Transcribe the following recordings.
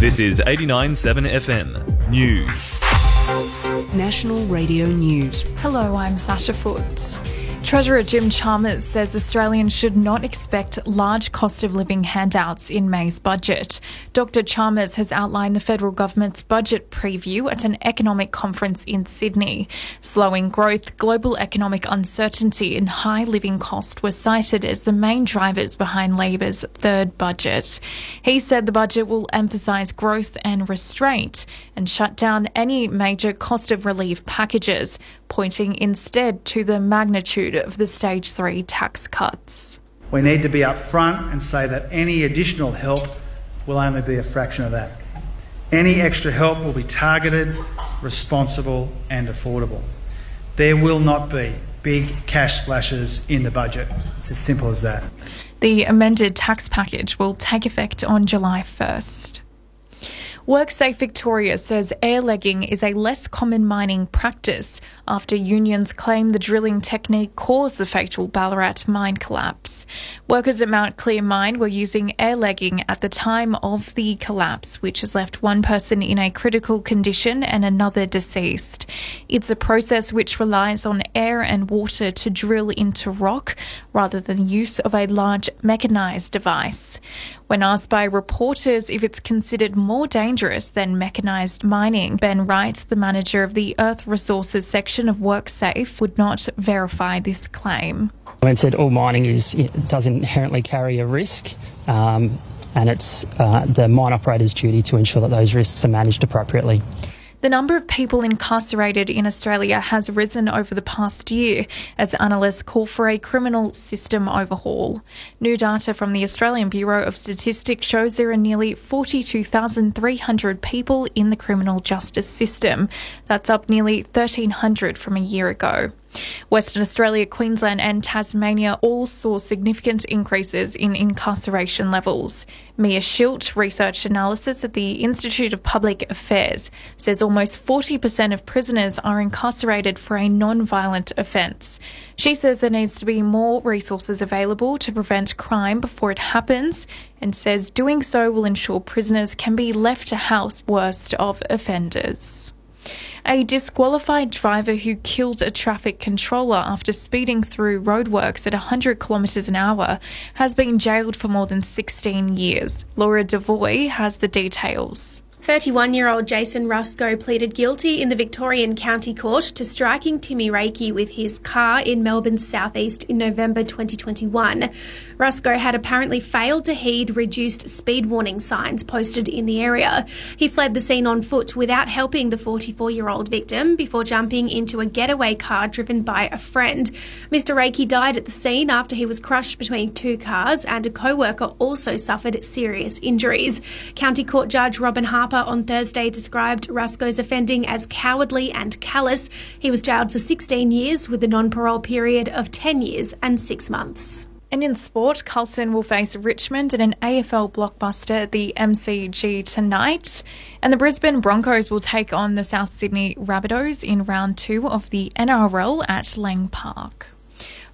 This is 89.7 FM News. National Radio News. Hello, I'm Sasha Foote. Treasurer Jim Chalmers says Australians should not expect large cost of living handouts in May's budget. Dr. Chalmers has outlined the federal government's budget preview at an economic conference in Sydney. Slowing growth, global economic uncertainty, and high living cost were cited as the main drivers behind Labor's third budget. He said the budget will emphasise growth and restraint and shut down any major cost of relief packages, pointing instead to the magnitude of the stage three tax cuts. We need to be upfront and say that any additional help will only be a fraction of that. Any extra help will be targeted, responsible, and affordable. There will not be big cash splashes in the budget. It's as simple as that. The amended tax package will take effect on July 1st. WorkSafe Victoria says air legging is a less common mining practice after unions claim the drilling technique caused the fatal Ballarat mine collapse. Workers at Mount Clear Mine were using air legging at the time of the collapse, which has left one person in a critical condition and another deceased. It's a process which relies on air and water to drill into rock rather than use of a large mechanised device. When asked by reporters if it's considered more dangerous than mechanised mining, Ben Wright, the manager of the Earth Resources section of WorkSafe, would not verify this claim. When said all mining is does inherently carry a risk, um, and it's uh, the mine operator's duty to ensure that those risks are managed appropriately. The number of people incarcerated in Australia has risen over the past year as analysts call for a criminal system overhaul. New data from the Australian Bureau of Statistics shows there are nearly 42,300 people in the criminal justice system. That's up nearly 1,300 from a year ago. Western Australia, Queensland, and Tasmania all saw significant increases in incarceration levels. Mia Schilt, research analysis at the Institute of Public Affairs, says almost 40% of prisoners are incarcerated for a non violent offence. She says there needs to be more resources available to prevent crime before it happens, and says doing so will ensure prisoners can be left to house worst of offenders. A disqualified driver who killed a traffic controller after speeding through roadworks at 100 kilometres an hour has been jailed for more than 16 years. Laura Devoy has the details. 31 year old Jason Rusco pleaded guilty in the Victorian County Court to striking Timmy Reiki with his car in Melbourne's southeast in November 2021. Rusco had apparently failed to heed reduced speed warning signs posted in the area. He fled the scene on foot without helping the 44 year old victim before jumping into a getaway car driven by a friend. Mr. Reiki died at the scene after he was crushed between two cars, and a co worker also suffered serious injuries. County Court Judge Robin Harper on Thursday described Rusco's offending as cowardly and callous. He was jailed for 16 years with a non parole period of 10 years and six months. And in sport, Carlton will face Richmond in an AFL blockbuster at the MCG tonight. And the Brisbane Broncos will take on the South Sydney Rabbitohs in round two of the NRL at Lang Park.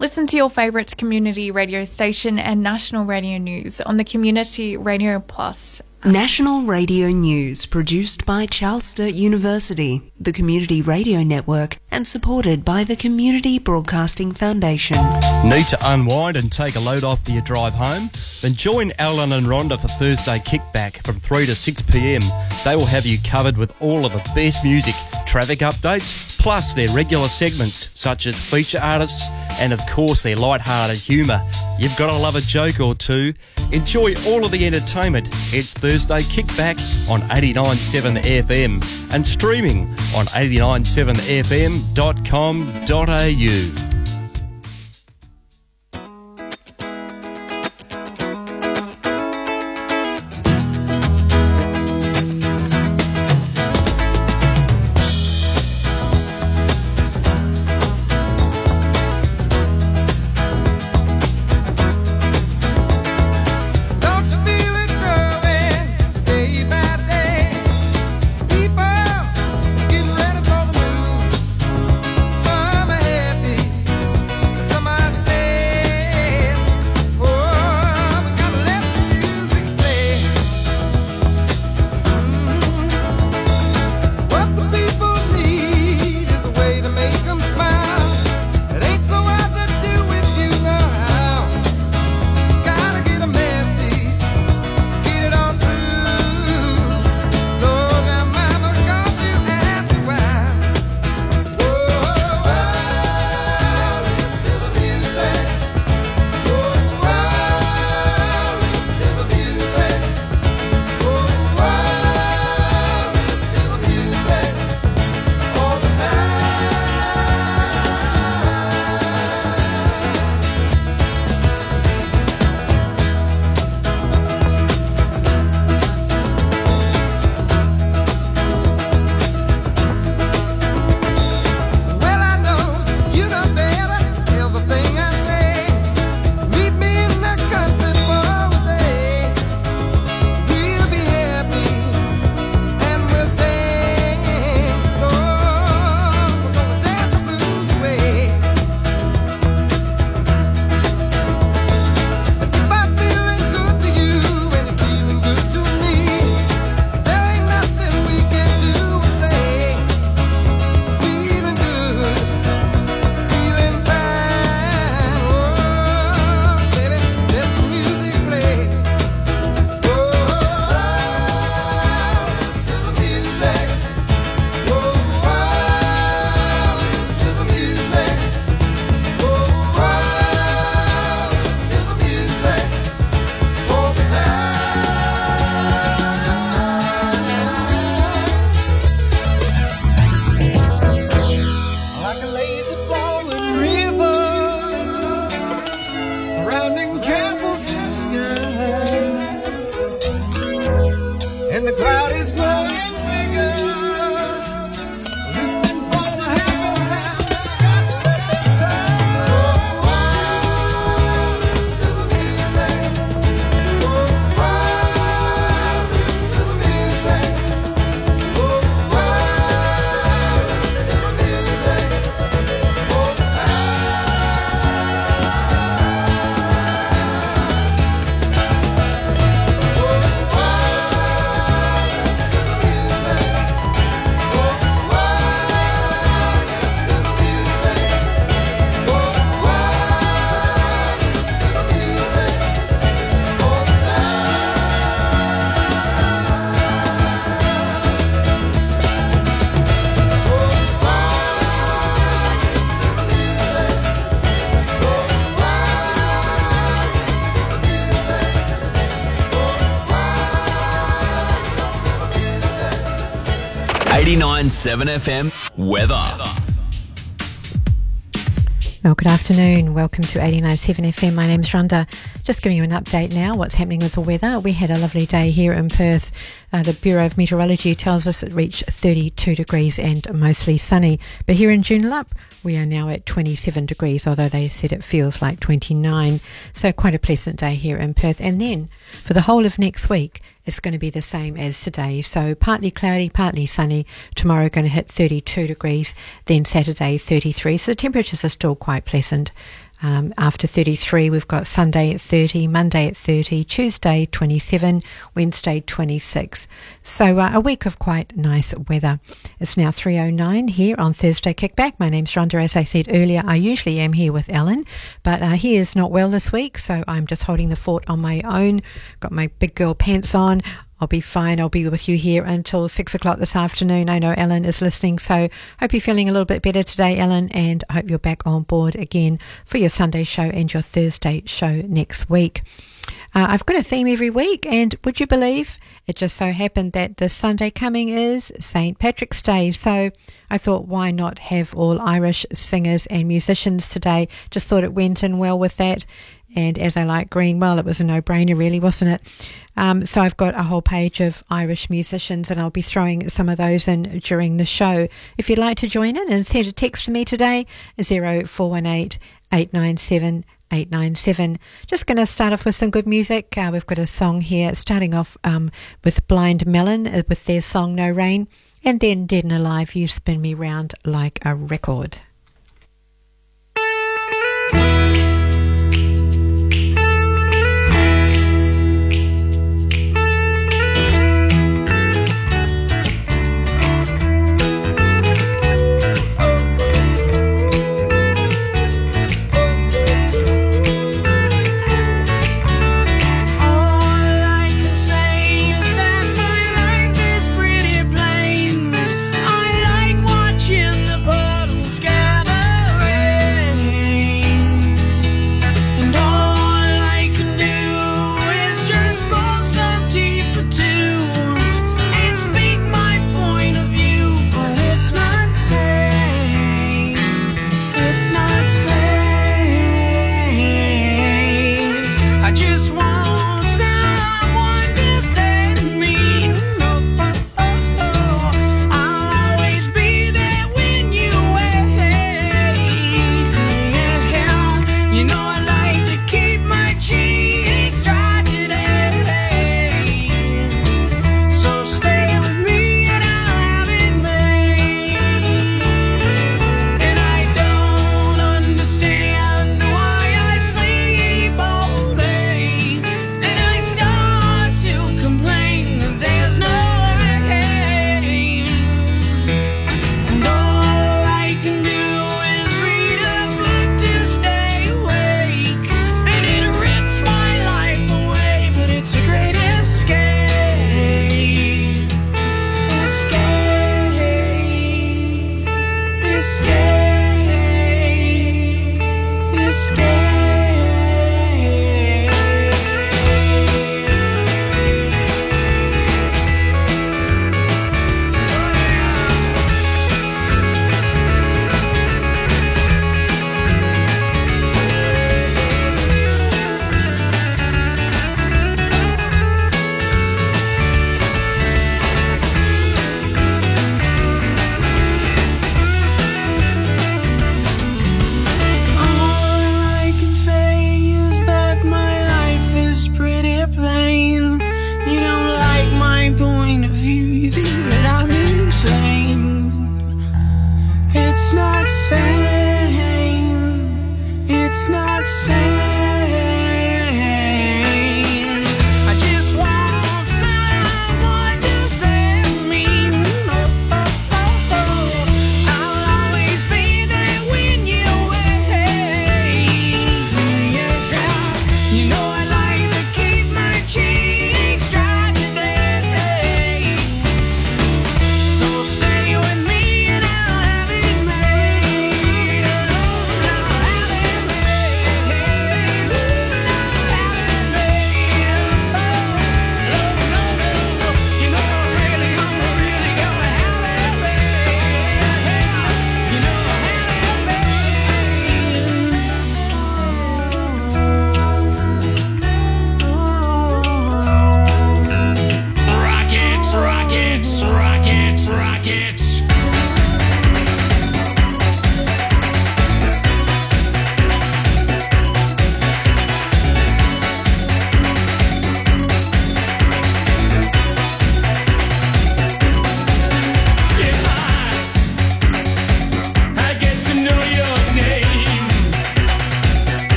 Listen to your favourite community radio station and national radio news on the Community Radio Plus National Radio News, produced by Charles Sturt University, the Community Radio Network, and supported by the Community Broadcasting Foundation. Need to unwind and take a load off for your drive home? Then join Alan and Rhonda for Thursday Kickback from 3 to 6 pm. They will have you covered with all of the best music, traffic updates, plus their regular segments such as feature artists and, of course, their light-hearted humour. You've got to love a joke or two. Enjoy all of the entertainment. It's Thursday Kickback on 89.7 FM and streaming on 89.7fm.com.au. 89.7 FM weather. Well, good afternoon. Welcome to 89.7 FM. My name's Rhonda. Just giving you an update now. What's happening with the weather? We had a lovely day here in Perth. Uh, the Bureau of Meteorology tells us it reached 32 degrees and mostly sunny. But here in Joondalup, we are now at 27 degrees, although they said it feels like 29. So quite a pleasant day here in Perth. And then for the whole of next week, it's going to be the same as today. So partly cloudy, partly sunny. Tomorrow going to hit 32 degrees, then Saturday 33. So the temperatures are still quite pleasant. Um, after 33, we've got Sunday at 30, Monday at 30, Tuesday 27, Wednesday 26. So uh, a week of quite nice weather. It's now 3.09 here on Thursday Kickback. My name's Rhonda. As I said earlier, I usually am here with Alan, but uh, he is not well this week, so I'm just holding the fort on my own. Got my big girl pants on. I'll be fine. I'll be with you here until six o'clock this afternoon. I know Alan is listening, so hope you're feeling a little bit better today, Alan, and I hope you're back on board again for your Sunday show and your Thursday show next week. Uh, I've got a theme every week, and would you believe it just so happened that this Sunday coming is St. Patrick's Day. So I thought, why not have all Irish singers and musicians today? Just thought it went in well with that. And as I like green, well, it was a no brainer, really, wasn't it? Um, so I've got a whole page of Irish musicians, and I'll be throwing some of those in during the show. If you'd like to join in and send a text to me today, 0418 897 897. Just going to start off with some good music. Uh, we've got a song here starting off um, with Blind Melon uh, with their song No Rain, and then Dead or Alive, You Spin Me Round Like a Record.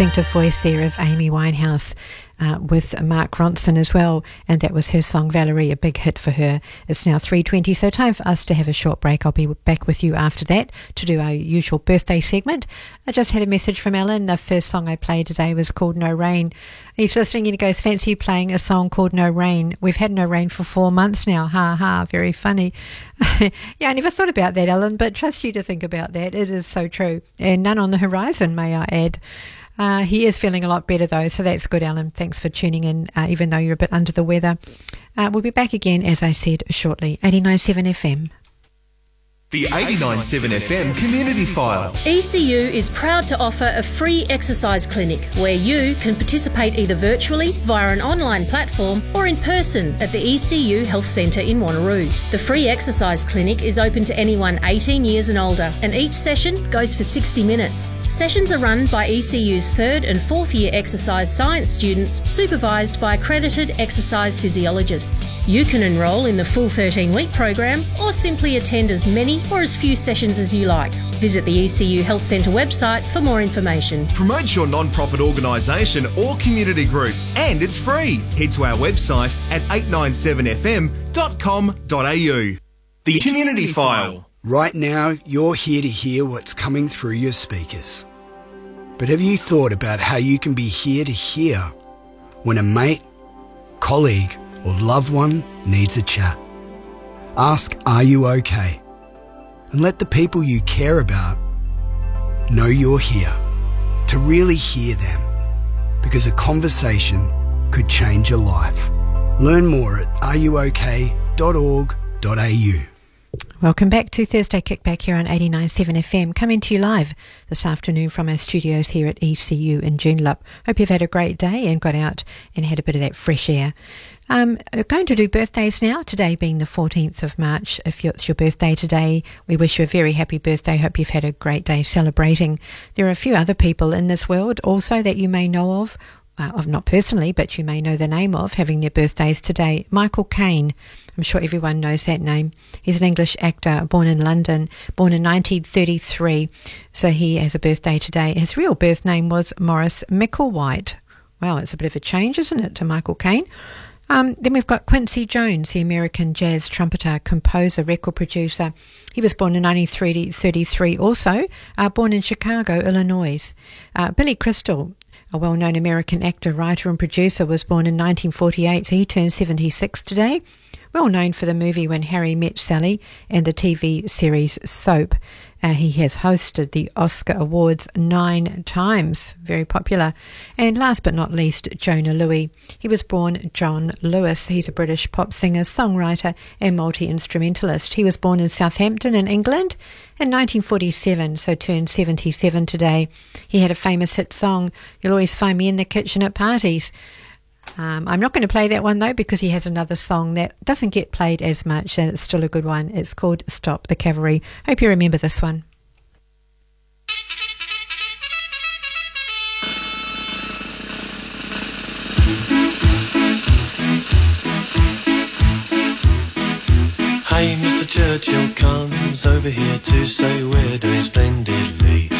Distinctive voice there of Amy Winehouse uh, with Mark Ronson as well, and that was her song Valerie, a big hit for her. It's now 3.20, so time for us to have a short break. I'll be back with you after that to do our usual birthday segment. I just had a message from Alan. The first song I played today was called No Rain. He's listening and he goes, Fancy playing a song called No Rain. We've had no rain for four months now. Ha ha, very funny. yeah, I never thought about that, Alan, but trust you to think about that. It is so true. And none on the horizon, may I add. Uh, he is feeling a lot better though, so that's good, Alan. Thanks for tuning in, uh, even though you're a bit under the weather. Uh, we'll be back again, as I said, shortly. 89.7 FM. The 89.7 FM Community File. ECU is proud to offer a free exercise clinic where you can participate either virtually via an online platform or in person at the ECU Health Centre in Wanneroo. The free exercise clinic is open to anyone 18 years and older, and each session goes for 60 minutes. Sessions are run by ECU's third and fourth year exercise science students, supervised by accredited exercise physiologists. You can enrol in the full 13 week program or simply attend as many or as few sessions as you like. Visit the ECU Health Centre website for more information. Promote your non-profit organisation or community group and it's free. Head to our website at 897fm.com.au. The Community File. Right now, you're here to hear what's coming through your speakers. But have you thought about how you can be here to hear when a mate, colleague, or loved one needs a chat? Ask, Are you okay? And let the people you care about know you're here to really hear them because a conversation could change your life. Learn more at areyouok.org.au. Welcome back to Thursday Kickback here on 89.7 FM, coming to you live this afternoon from our studios here at ECU in Joondalup. Hope you've had a great day and got out and had a bit of that fresh air. Um, we're going to do birthdays now, today being the 14th of March. If it's your birthday today, we wish you a very happy birthday. Hope you've had a great day celebrating. There are a few other people in this world also that you may know of, uh, of not personally, but you may know the name of, having their birthdays today. Michael Caine. I'm sure everyone knows that name. He's an English actor born in London, born in 1933. So he has a birthday today. His real birth name was Maurice Micklewhite. Well, it's a bit of a change, isn't it, to Michael Caine? Um, then we've got Quincy Jones, the American jazz trumpeter, composer, record producer. He was born in 1933 also, uh, born in Chicago, Illinois. Uh, Billy Crystal, a well known American actor, writer, and producer, was born in 1948. He turned 76 today. Well known for the movie When Harry Met Sally and the TV series Soap. Uh, he has hosted the Oscar Awards nine times, very popular. And last but not least, Jonah Lewie. He was born John Lewis. He's a British pop singer, songwriter, and multi instrumentalist. He was born in Southampton in England in 1947, so turned 77 today. He had a famous hit song, You'll Always Find Me in the Kitchen at Parties. Um, I'm not going to play that one though because he has another song that doesn't get played as much and it's still a good one. It's called Stop the Cavalry. Hope you remember this one. Hey, Mr. Churchill comes over here to say we're doing splendidly.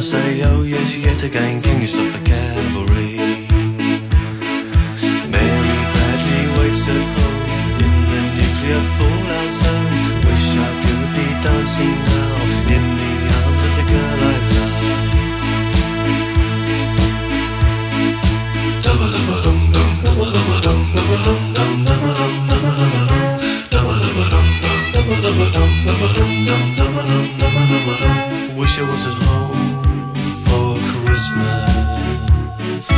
I say, oh yes, yet again, can you stop the cavalry? Mary Bradley waits at home in the nuclear fallout zone. Wish I could be dancing now in the arms of the girl I love. Dum-ba-dum-ba-dum-dum, dum-ba-dum-ba-dum, dum-ba-dum-dum, dum-ba-dum, dum-ba-dum-ba-dum. Wish I was at home Christmas.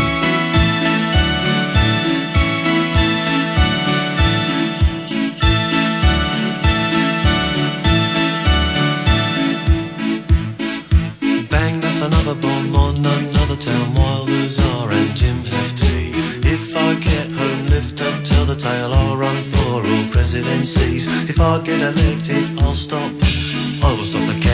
Bang, that's another bomb on another town while there's R and Jim Hefty. If I get home, lift and tell the tale, I'll run for all presidencies. If I get elected, I'll stop. I will stop the cat.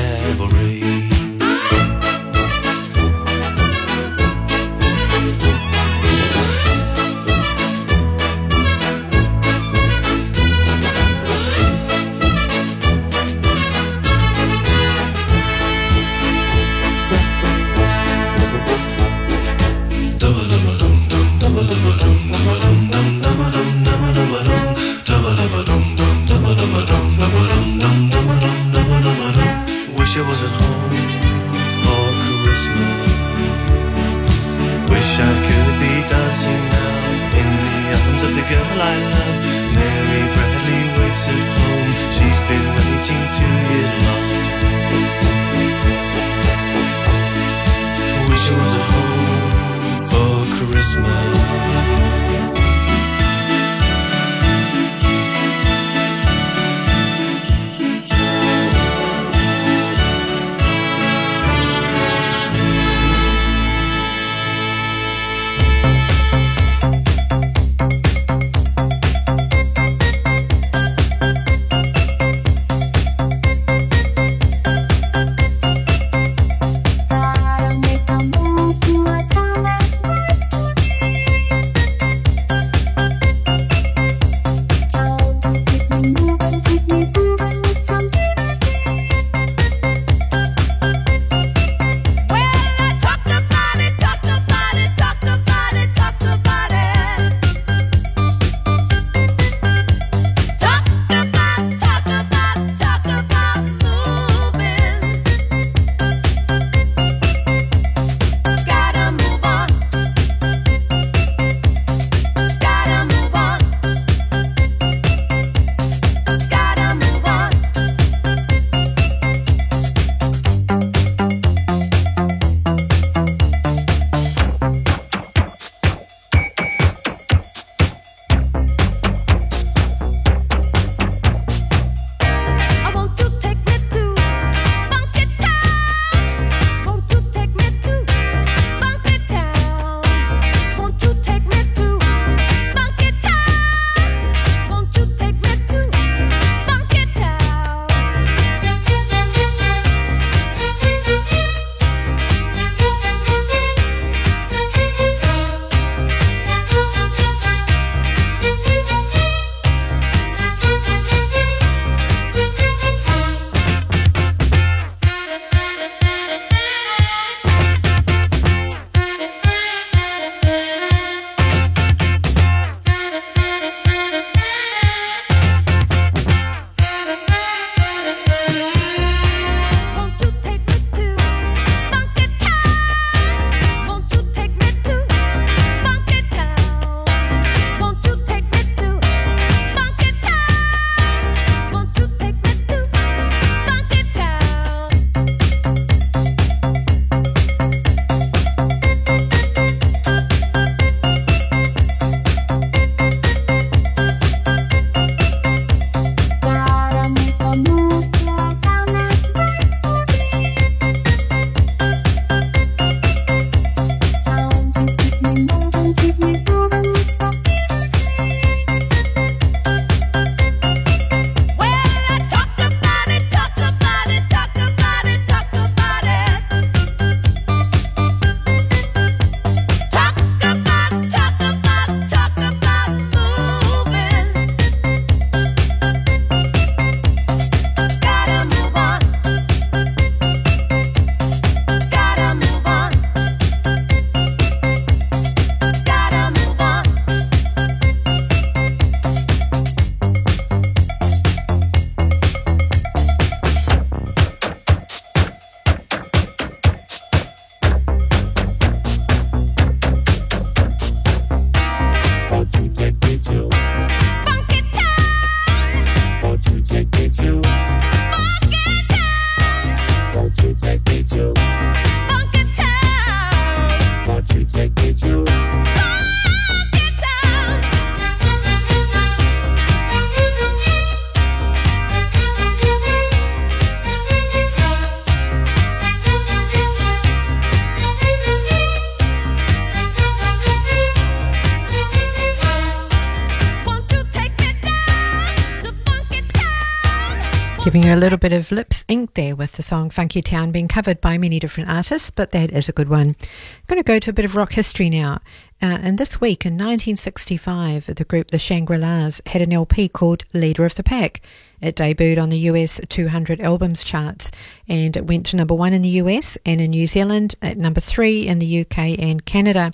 Little bit of Lipps Inc. there with the song Funky Town being covered by many different artists, but that is a good one. I'm going to go to a bit of rock history now. Uh, and this week in 1965, the group The Shangri-Las had an LP called Leader of the Pack. It debuted on the US 200 albums charts and it went to number one in the US and in New Zealand, at number three in the UK and Canada.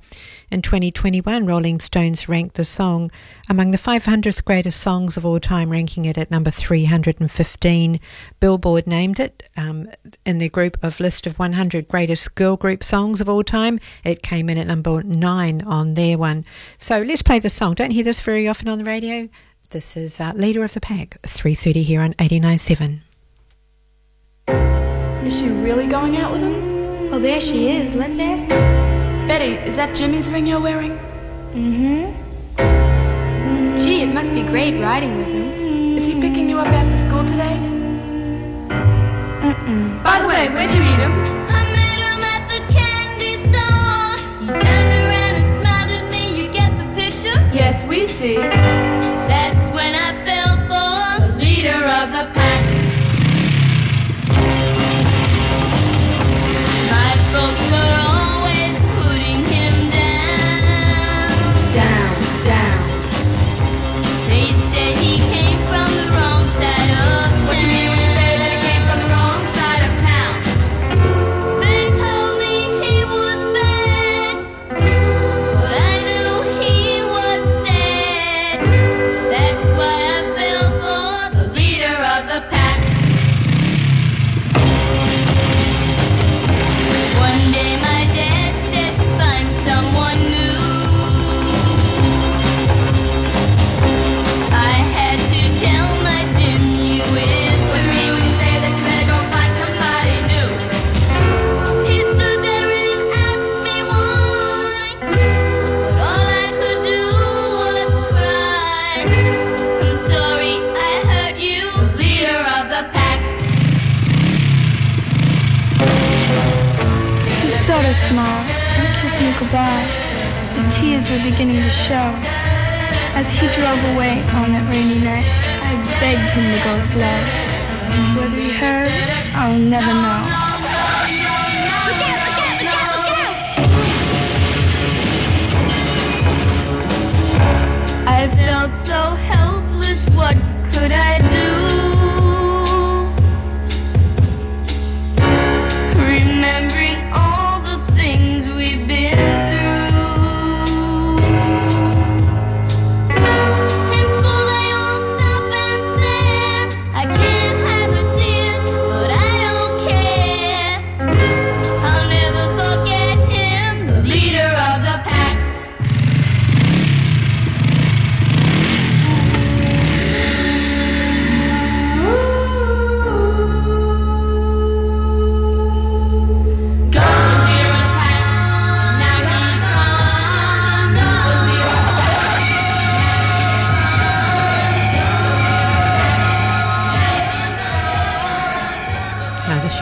In 2021, Rolling Stones ranked the song among the 500 greatest songs of all time, ranking it at number 315. Billboard named it um, in their group of list of 100 greatest girl group songs of all time. It came in at number nine on their one. So let's play the song. Don't hear this very often on the radio. This is uh, Leader of the Pack, 3.30 here on 89.7. Is she really going out with him? Well, there she is. Let's ask her. Betty, is that Jimmy's ring you're wearing? Mm-hmm. Gee, it must be great riding with him. Is he picking you up after school today? Mm-mm. By the way, where'd you meet him? I met him at the candy store. He turned around and smiled at me. You get the picture? Yes, we see. Leader of the pack. Goodbye. The tears were beginning to show. As he drove away on that rainy night, I begged him to go slow. Whether he heard, I'll never know. I felt so helpless, what could I do?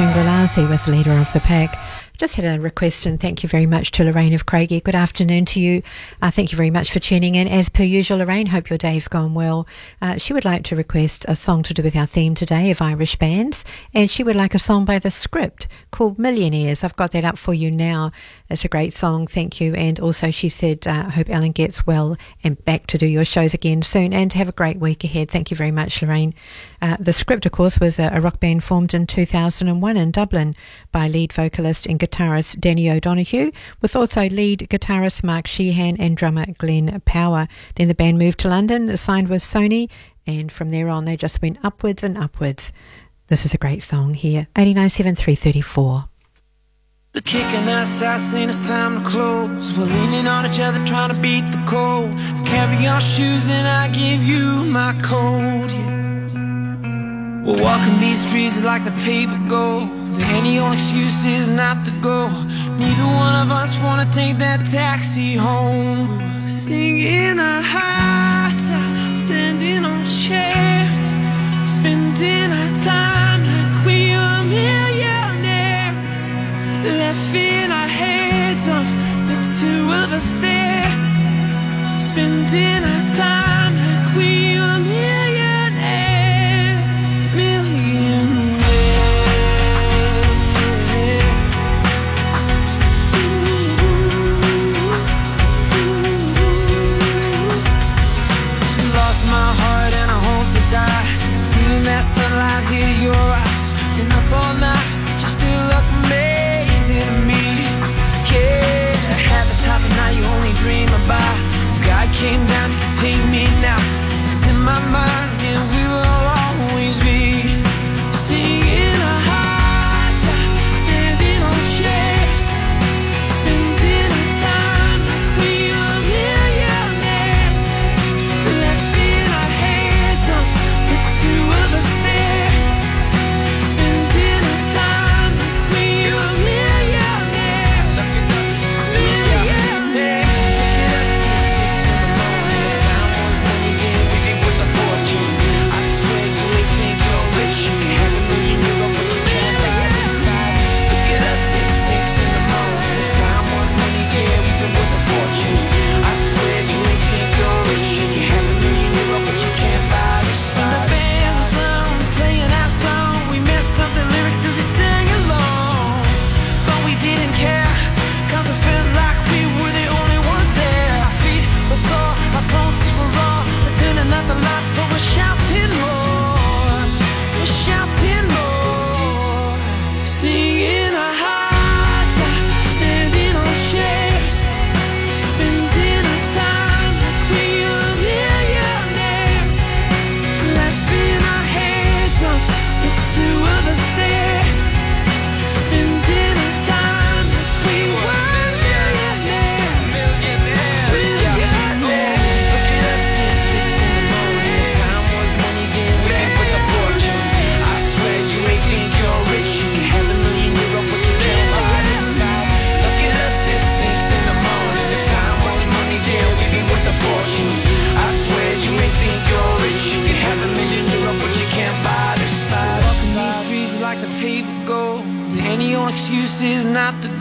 The with Leader of the Pack. Just had a request and thank you very much to Lorraine of Craigie. Good afternoon to you. Uh, thank you very much for tuning in. As per usual, Lorraine, hope your day's gone well. Uh, she would like to request a song to do with our theme today of Irish bands, and she would like a song by The Script called Millionaires. I've got that up for you now. It's a great song, thank you. And also, she said, uh, hope Ellen gets well and back to do your shows again soon and have a great week ahead. Thank you very much, Lorraine. Uh, the Script, of course, was a, a rock band formed in 2001 in Dublin by lead vocalist and guitarist Danny O'Donoghue, with also lead guitarist Mark Sheehan and drummer Glenn Power. Then the band moved to London, signed with Sony, and from there on they just went upwards and upwards. This is a great song here, 89.7 334. The kicking us out saying it's time to close. We're leaning on each other trying to beat the cold. Carry your shoes and I give you my coat. Yeah. We're walking these streets like the paper gold. Any old excuse is not to go. Neither one of us wanna take that taxi home. Singing our hearts out, standing on chairs, spending our time like we are millionaires. Laughing our heads off, the two of us there, spending our time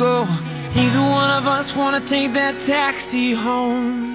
go. Neither one of us wanna take that taxi home.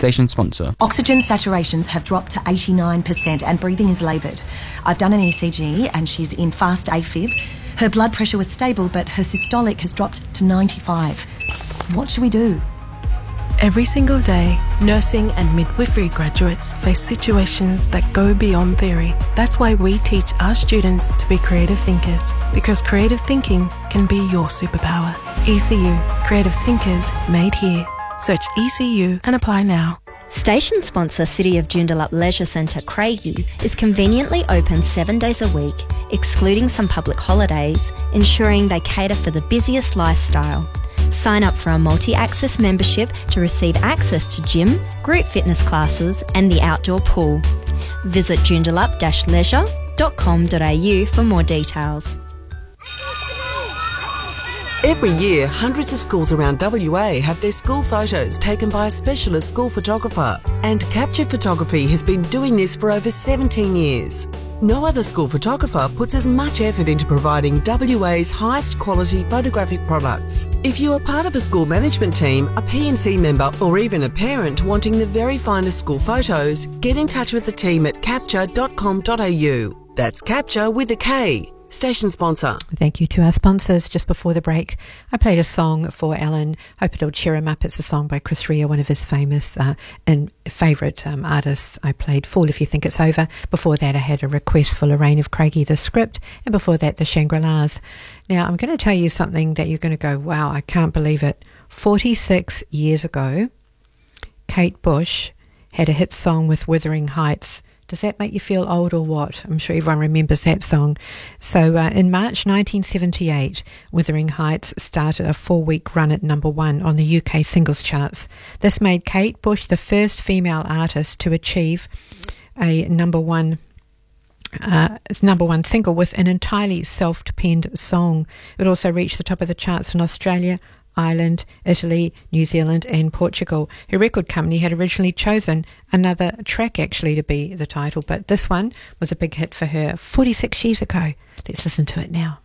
Station sponsor. Oxygen saturations have dropped to 89% and breathing is laboured. I've done an ECG and she's in fast AFib. Her blood pressure was stable, but her systolic has dropped to 95. What should we do? Every single day, nursing and midwifery graduates face situations that go beyond theory. That's why we teach our students to be creative thinkers, because creative thinking can be your superpower. ECU, creative thinkers made here. Search ECU and apply now. Station sponsor City of Joondalup Leisure Centre Craigie is conveniently open seven days a week, excluding some public holidays, ensuring they cater for the busiest lifestyle. Sign up for a multi access membership to receive access to gym, group fitness classes, and the outdoor pool. Visit joondalup leisure.com.au for more details. Every year, hundreds of schools around WA have their school photos taken by a specialist school photographer, and Capture Photography has been doing this for over 17 years. No other school photographer puts as much effort into providing WA's highest quality photographic products. If you are part of a school management team, a PNC member, or even a parent wanting the very finest school photos, get in touch with the team at capture.com.au. That's capture with a K. Station sponsor. Thank you to our sponsors. Just before the break, I played a song for Alan. Hope it'll cheer him up. It's a song by Chris Rea, one of his famous uh, and favourite um, artists. I played Fool If You Think It's Over. Before that, I had a request for Lorraine of Craigie, the script, and before that, the Shangri-Las. Now, I'm going to tell you something that you're going to go, wow, I can't believe it. 46 years ago, Kate Bush had a hit song with Wuthering Heights. Does that make you feel old or what? I'm sure everyone remembers that song. So, uh, in March 1978, Wuthering Heights started a four week run at number one on the UK singles charts. This made Kate Bush the first female artist to achieve a number one. Uh, number one single with an entirely self penned song. It also reached the top of the charts in Australia, Ireland, Italy, New Zealand, and Portugal. Her record company had originally chosen another track actually to be the title, but this one was a big hit for her 46 years ago. Let's listen to it now.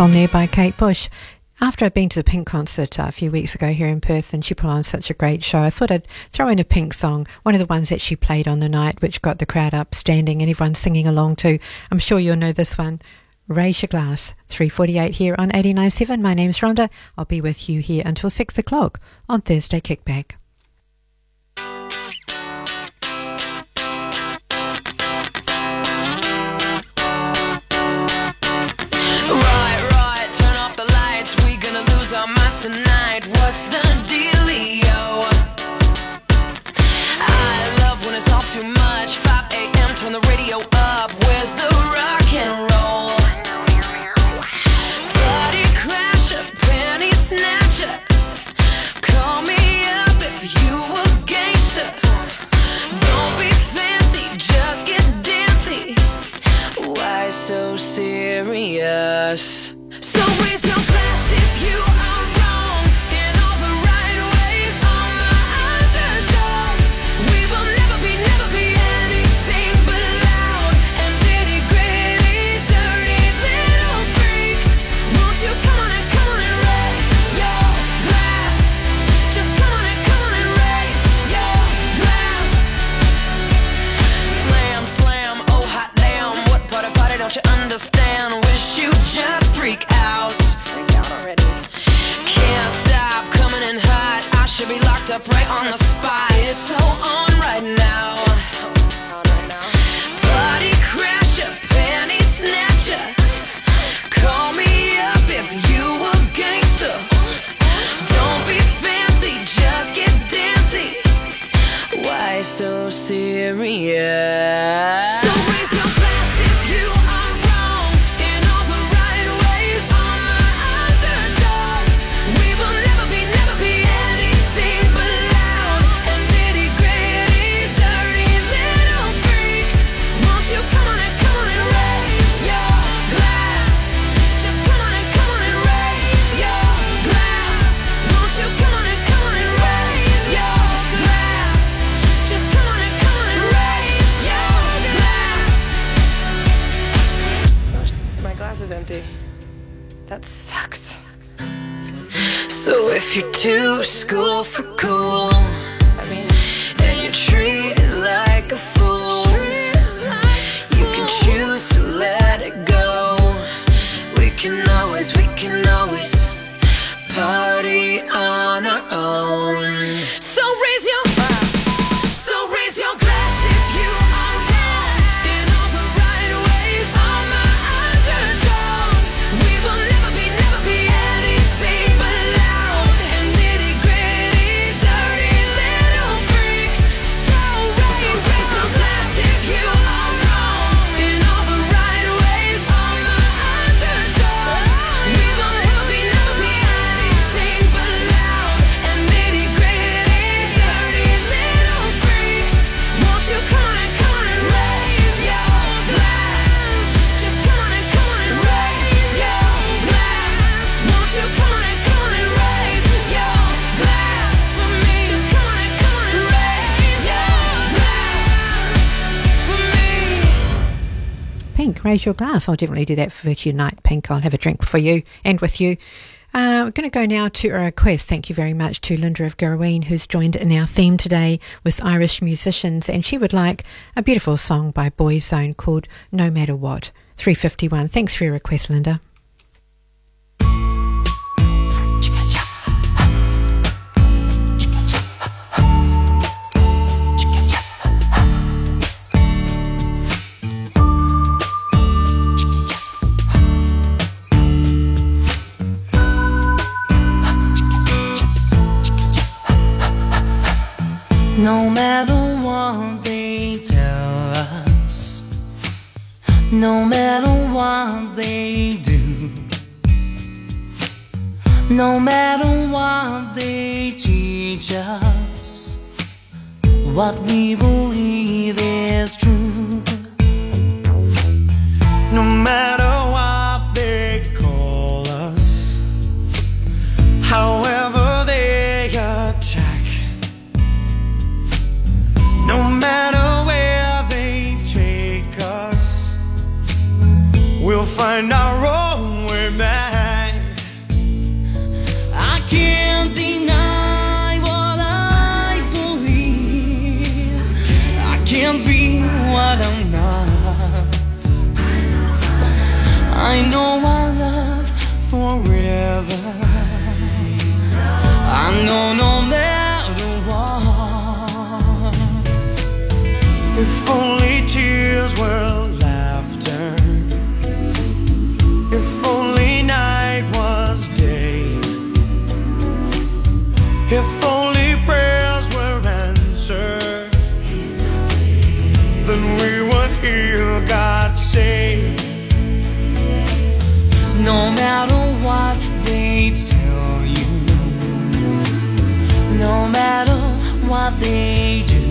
On there by Kate Bush. After I'd been to the Pink concert uh, a few weeks ago here in Perth and she put on such a great show, I thought I'd throw in a Pink song, one of the ones that she played on the night, which got the crowd up standing and everyone singing along to. I'm sure you'll know this one. Raise your glass. 348 here on 89.7. My name's Rhonda. I'll be with you here until 6 o'clock on Thursday Kickback. Serious? Up right on the spot. It's so on right now. Party crasher, panty snatcher. Call me up if you a gangster. Don't be fancy, just get dancy. Why so serious? So if you're too school for cool, and you treat it like a Raise your glass. I'll definitely do that for Virtue Night, Pink. I'll have a drink for you and with you. Uh, we're going to go now to a request. Thank you very much to Linda of Girrawheen, who's joined in our theme today with Irish musicians, and she would like a beautiful song by Boyzone called No Matter What. 351. Thanks for your request, Linda. No matter what they tell us, no matter what they do, no matter what they teach us, what we believe is true. No matter what they call us, however find our own way back. I can't deny what I believe. I can't be what I'm not. I know I love forever. I know no. No matter what they tell you, no matter what they do,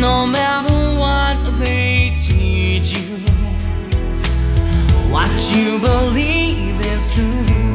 no matter what they teach you, what you believe is true.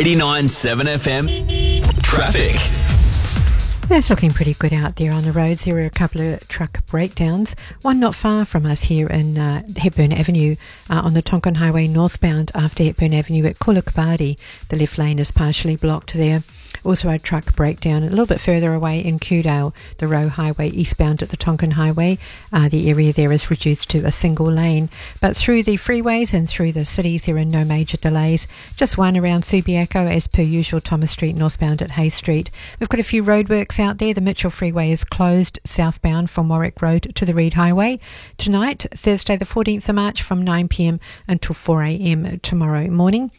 89.7 FM. Traffic. It's looking pretty good out there on the roads. There were a couple of truck breakdowns. One not far from us here in uh, Hepburn Avenue uh, on the Tonkin Highway northbound after Hepburn Avenue at Cullacabardee. The left lane is partially blocked there. Also a truck breakdown a little bit further away in Kewdale, the Roe Highway eastbound at the Tonkin Highway. Uh, the area there is reduced to a single lane. But through the freeways and through the cities there are no major delays. Just one around Subiaco as per usual Thomas Street northbound at Hay Street. We've got a few roadworks out there. The Mitchell Freeway is closed southbound from Warwick Road to the Reid Highway. Tonight, Thursday the 14th of March from 9pm until 4am tomorrow morning.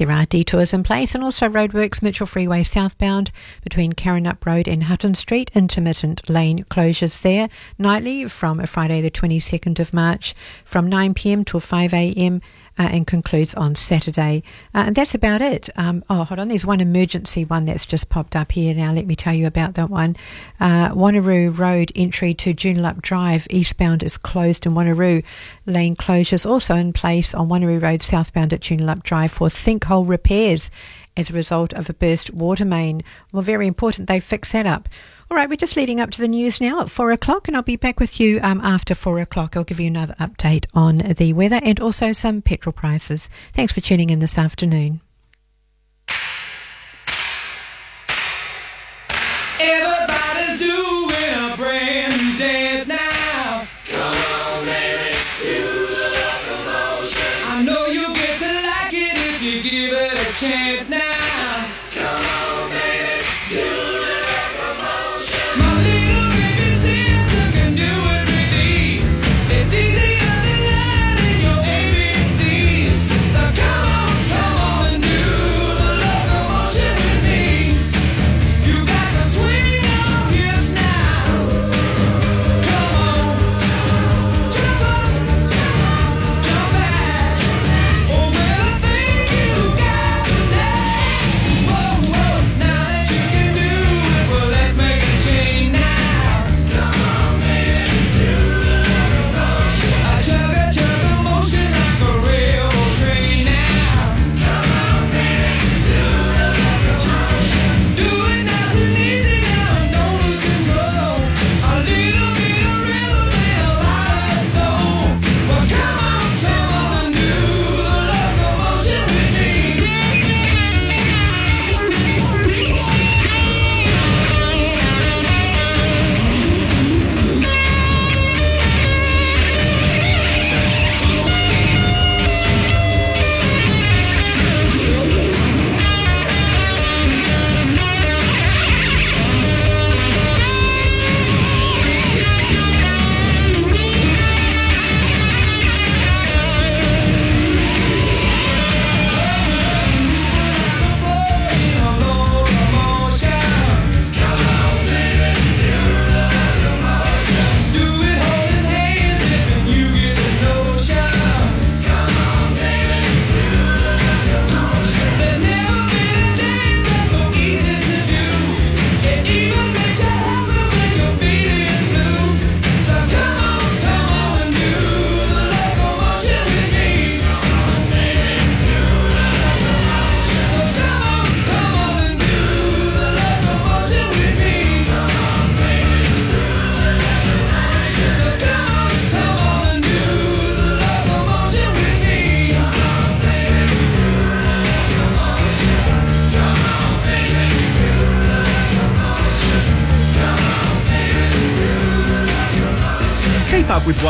There are detours in place and also roadworks Mitchell Freeway southbound between Karrinyup Road and Hutton Street. Intermittent lane closures there nightly from Friday the 22nd of March from 9pm till 5am uh, and concludes on Saturday. Uh, and that's about it. Um, oh, hold on. There's one emergency one that's just popped up here now. Let me tell you about that one. Uh, Wanneroo Road entry to Joondalup Drive eastbound is closed in Wanneroo. Lane closures also in place on Wanneroo Road southbound at Joondalup Drive for sinkhole repairs as a result of a burst water main. Well, very important they fix that up. All right, we're just leading up to the news now at four o'clock, and I'll be back with you um, after four o'clock. I'll give you another update on the weather and also some petrol prices. Thanks for tuning in this afternoon.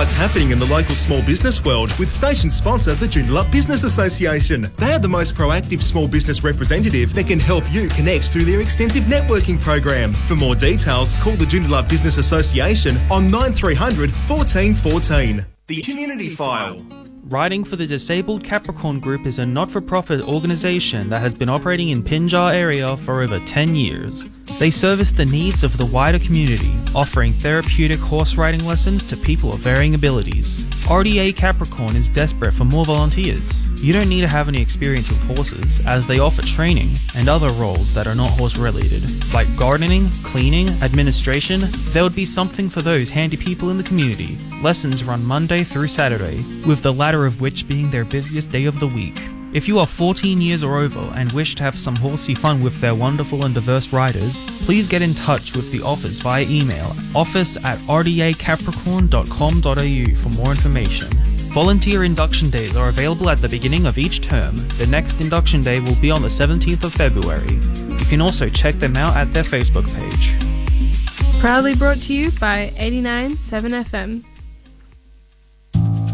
What's happening in the local small business world with station sponsor the Joondalup Business Association. They are the most proactive small business representative that can help you connect through their extensive networking program. For more details, call the Joondalup Business Association on 9300 14 14. The Community File. Riding for the Disabled Capricorn Group is a not for profit organisation that has been operating in Pinjar area for over 10 years. They service the needs of the wider community, offering therapeutic horse riding lessons to people of varying abilities. RDA Capricorn is desperate for more volunteers. You don't need to have any experience with horses, as they offer training and other roles that are not horse related, like gardening, cleaning, administration. There would be something for those handy people in the community. Lessons run Monday through Saturday, with the latter of which being their busiest day of the week. If you are 14 years or over and wish to have some horsey fun with their wonderful and diverse riders, please get in touch with the office via email office at rdacapricorn.com.au for more information. Volunteer induction days are available at the beginning of each term. The next induction day will be on the 17th of February. You can also check them out at their Facebook page. Proudly brought to you by 89.7 FM.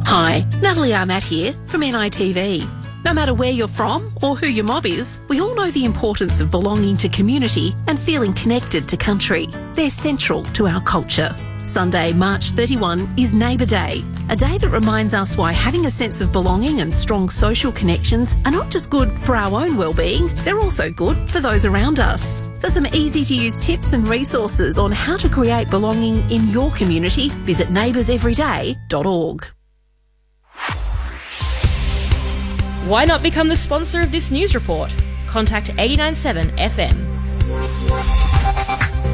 Hi, Natalie Ahmat here from NITV. No matter where you're from or who your mob is, we all know the importance of belonging to community and feeling connected to country. They're central to our culture. Sunday, March 31 is Neighbour Day, a day that reminds us why having a sense of belonging and strong social connections are not just good for our own well-being, they're also good for those around us. For some easy to use tips and resources on how to create belonging in your community, visit neighbourseveryday.org. Why not become the sponsor of this news report? Contact 897 FM.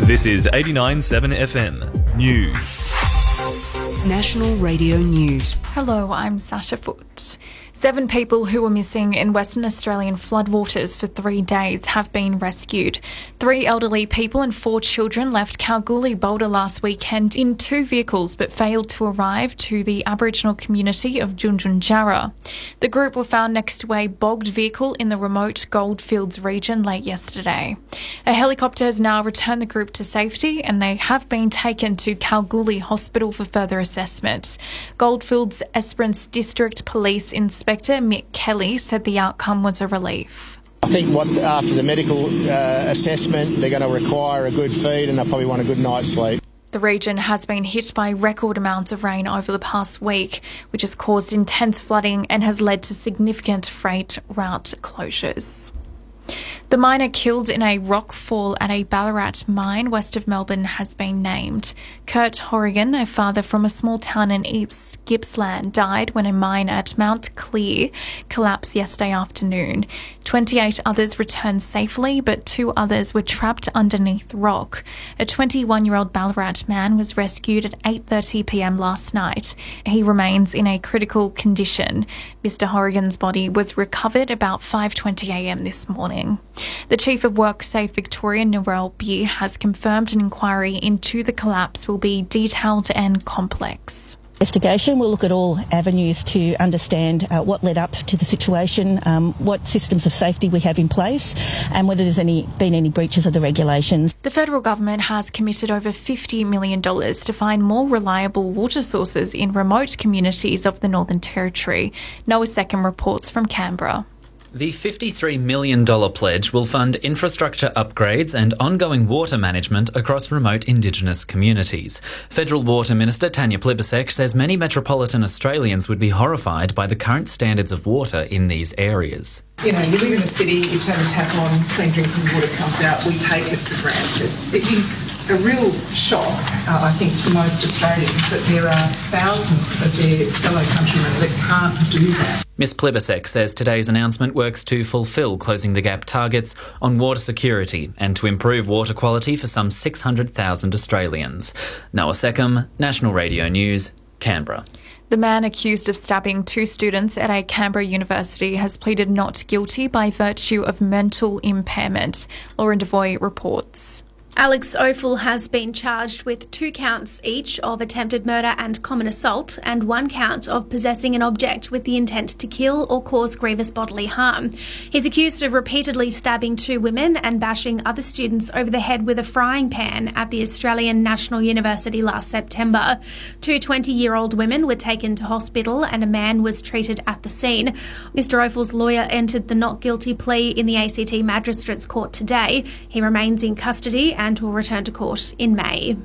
This is 89.7 FM News. National Radio News. Hello, I'm Sasha Foot. Seven people who were missing in Western Australian floodwaters for three days have been rescued. Three elderly people and four children left Kalgoorlie Boulder last weekend in two vehicles but failed to arrive to the Aboriginal community of Tjuntjuntjara. The group were found next to a bogged vehicle in the remote Goldfields region late yesterday. A helicopter has now returned the group to safety and they have been taken to Kalgoorlie Hospital for further assessment. Goldfields Esperance District Police Inspector Mick Kelly said the outcome was a relief. I think what after the medical uh, assessment, they're going to require a good feed and they'll probably want a good night's sleep. The region has been hit by record amounts of rain over the past week, which has caused intense flooding and has led to significant freight route closures. The miner killed in a rock fall at a Ballarat mine west of Melbourne has been named. Kurt Hourigan, a father from a small town in East Gippsland, died when a mine at Mount Clear collapsed yesterday afternoon. 28 others returned safely, but two others were trapped underneath rock. A 21-year-old Ballarat man was rescued at 8:30 p.m. last night. He remains in a critical condition. Mr. Hourigan's body was recovered about 5:20 a.m. this morning. The Chief of WorkSafe Victoria, Narelle Beer, has confirmed an inquiry into the collapse will be detailed and complex. investigation. We'll look at all avenues to understand uh, what led up to the situation, um, what systems of safety we have in place, and whether there's any been any breaches of the regulations. The federal government has committed over $50 million to find more reliable water sources in remote communities of the Northern Territory. Noah Second reports from Canberra. The $53 million pledge will fund infrastructure upgrades and ongoing water management across remote Indigenous communities. Federal Water Minister Tanya Plibersek says many metropolitan Australians would be horrified by the current standards of water in these areas. You know, you live in a city, you turn the tap on, clean drinking water comes out, we take it for granted. It is a real shock, uh, I think, to most Australians that there are thousands of their fellow countrymen that can't do that. Ms Plibersek says today's announcement works to fulfil Closing the Gap targets on water security and to improve water quality for some 600,000 Australians. Noah Seckham, National Radio News, Canberra. The man accused of stabbing two students at a Canberra university has pleaded not guilty by virtue of mental impairment, Lauren Devoy reports. Alex Ophel has been charged with two counts each of attempted murder and common assault, and one count of possessing an object with the intent to kill or cause grievous bodily harm. He's accused of repeatedly stabbing two women and bashing other students over the head with a frying pan at the Australian National University last September. Two 20 year old women were taken to hospital, and a man was treated at the scene. Mr. Ophel's lawyer entered the not guilty plea in the ACT Magistrates Court today. He remains in custody and will return to court in May.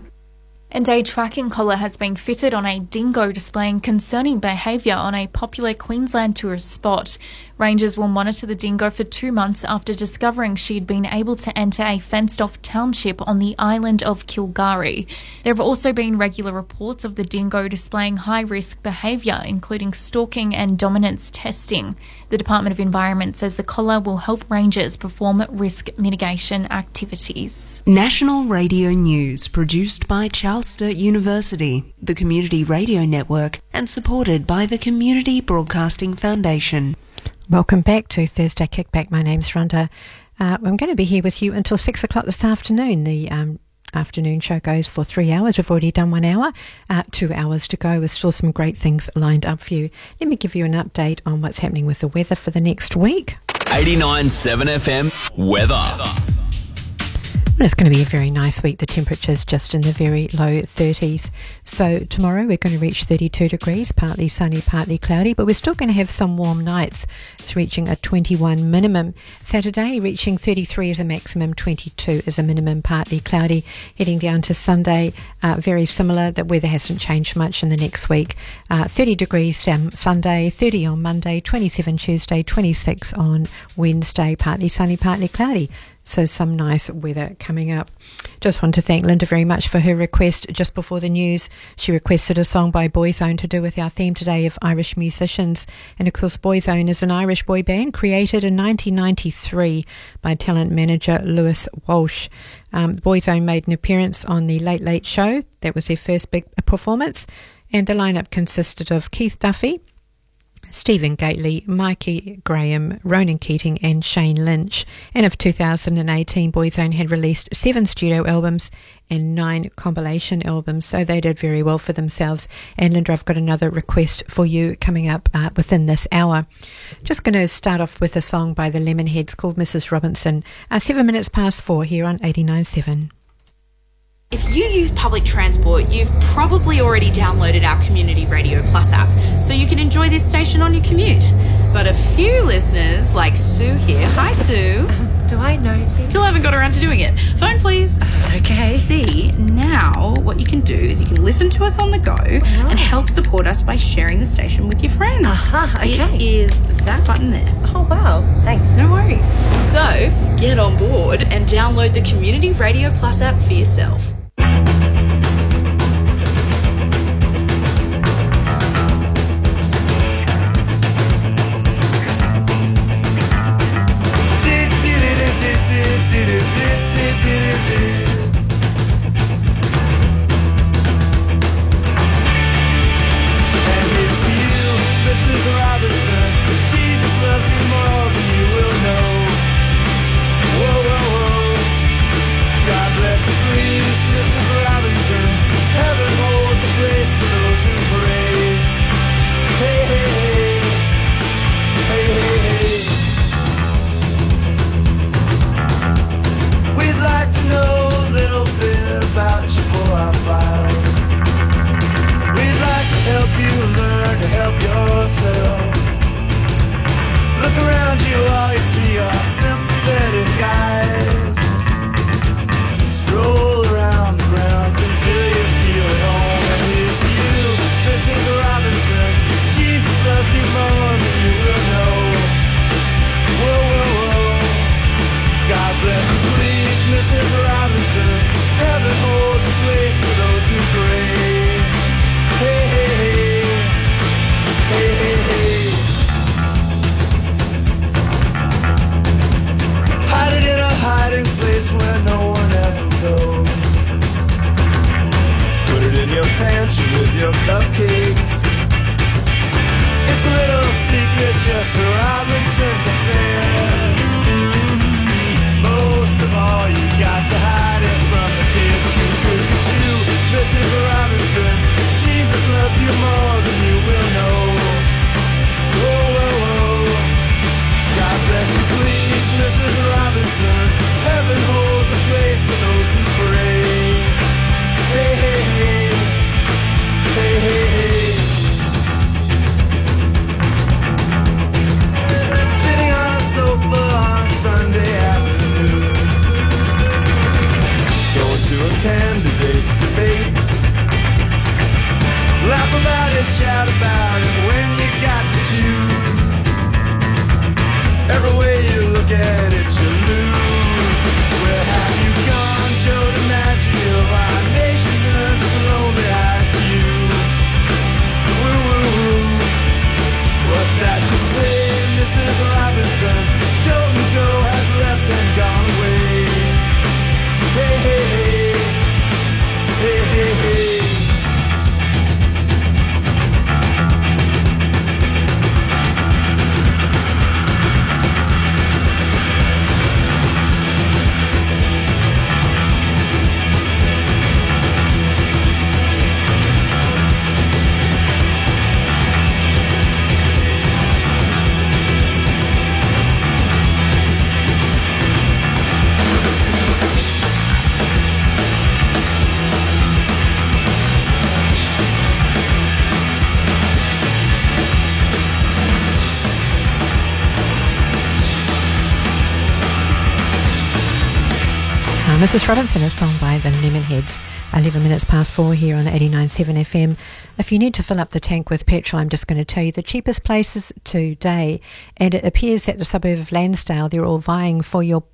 And a tracking collar has been fitted on a dingo displaying concerning behaviour on a popular Queensland tourist spot. Rangers will monitor the dingo for two months after discovering she'd been able to enter a fenced off township on the island of K'gari. There have also been regular reports of the dingo displaying high risk behaviour, including stalking and dominance testing. The Department of Environment says the collar will help rangers perform risk mitigation activities. National Radio News produced by Charles Sturt University, the Community Radio Network, and supported by the Community Broadcasting Foundation. Welcome back to Thursday Kickback. My name's Rhonda. Uh, I'm going to be here with you until six o'clock this afternoon. The um, afternoon show goes for three hours. We've already done one hour, uh, two hours to go with still some great things lined up for you. Let me give you an update on what's happening with the weather for the next week. 89.7 FM weather. It's going to be a very nice week. The temperature's just in the very low 30s. So tomorrow we're going to reach 32 degrees, partly sunny, partly cloudy, but we're still going to have some warm nights. It's reaching a 21 minimum. Saturday reaching 33 as a maximum, 22 as a minimum, partly cloudy. Heading down to Sunday, uh, very similar. The weather hasn't changed much in the next week. Uh, 30 degrees um, Sunday, 30 on Monday, 27 Tuesday, 26 on Wednesday, partly sunny, partly cloudy. So some nice weather coming up. Just want to thank Linda very much for her request just before the news. She requested a song by Boyzone to do with our theme today of Irish musicians. And of course, Boyzone is an Irish boy band created in 1993 by talent manager Louis Walsh. Um, Boyzone made an appearance on the Late Late Show. That was their first big performance. And the lineup consisted of Keith Duffy, Stephen Gately, Mikey Graham, Ronan Keating, and Shane Lynch. And of 2018, Boyzone had released seven studio albums and nine compilation albums, so they did very well for themselves. And Linda, I've got another request for you coming up uh, within this hour. Just going to start off with a song by the Lemonheads called Mrs. Robinson. Uh, seven minutes past four here on 89.7. If you use public transport, you've probably already downloaded our Community Radio Plus app, so you can enjoy this station on your commute. But a few listeners, like Sue here, hi Sue. Um, do I know? Still haven't got around to doing it. Phone, please. Okay. See, now what you can do is you can listen to us on the go and help support us by sharing the station with your friends. Uh-huh, Aha, okay. It is that button there. Oh, wow. Thanks. No worries. So, get on board and download the Community Radio Plus app for yourself. Mrs. Robinson, a song by the Lemonheads. 11 minutes past four here on 89.7 FM. If you need to fill up the tank with petrol, I'm just going to tell you the cheapest places today. And it appears that the suburb of Landsdale, they're all vying for your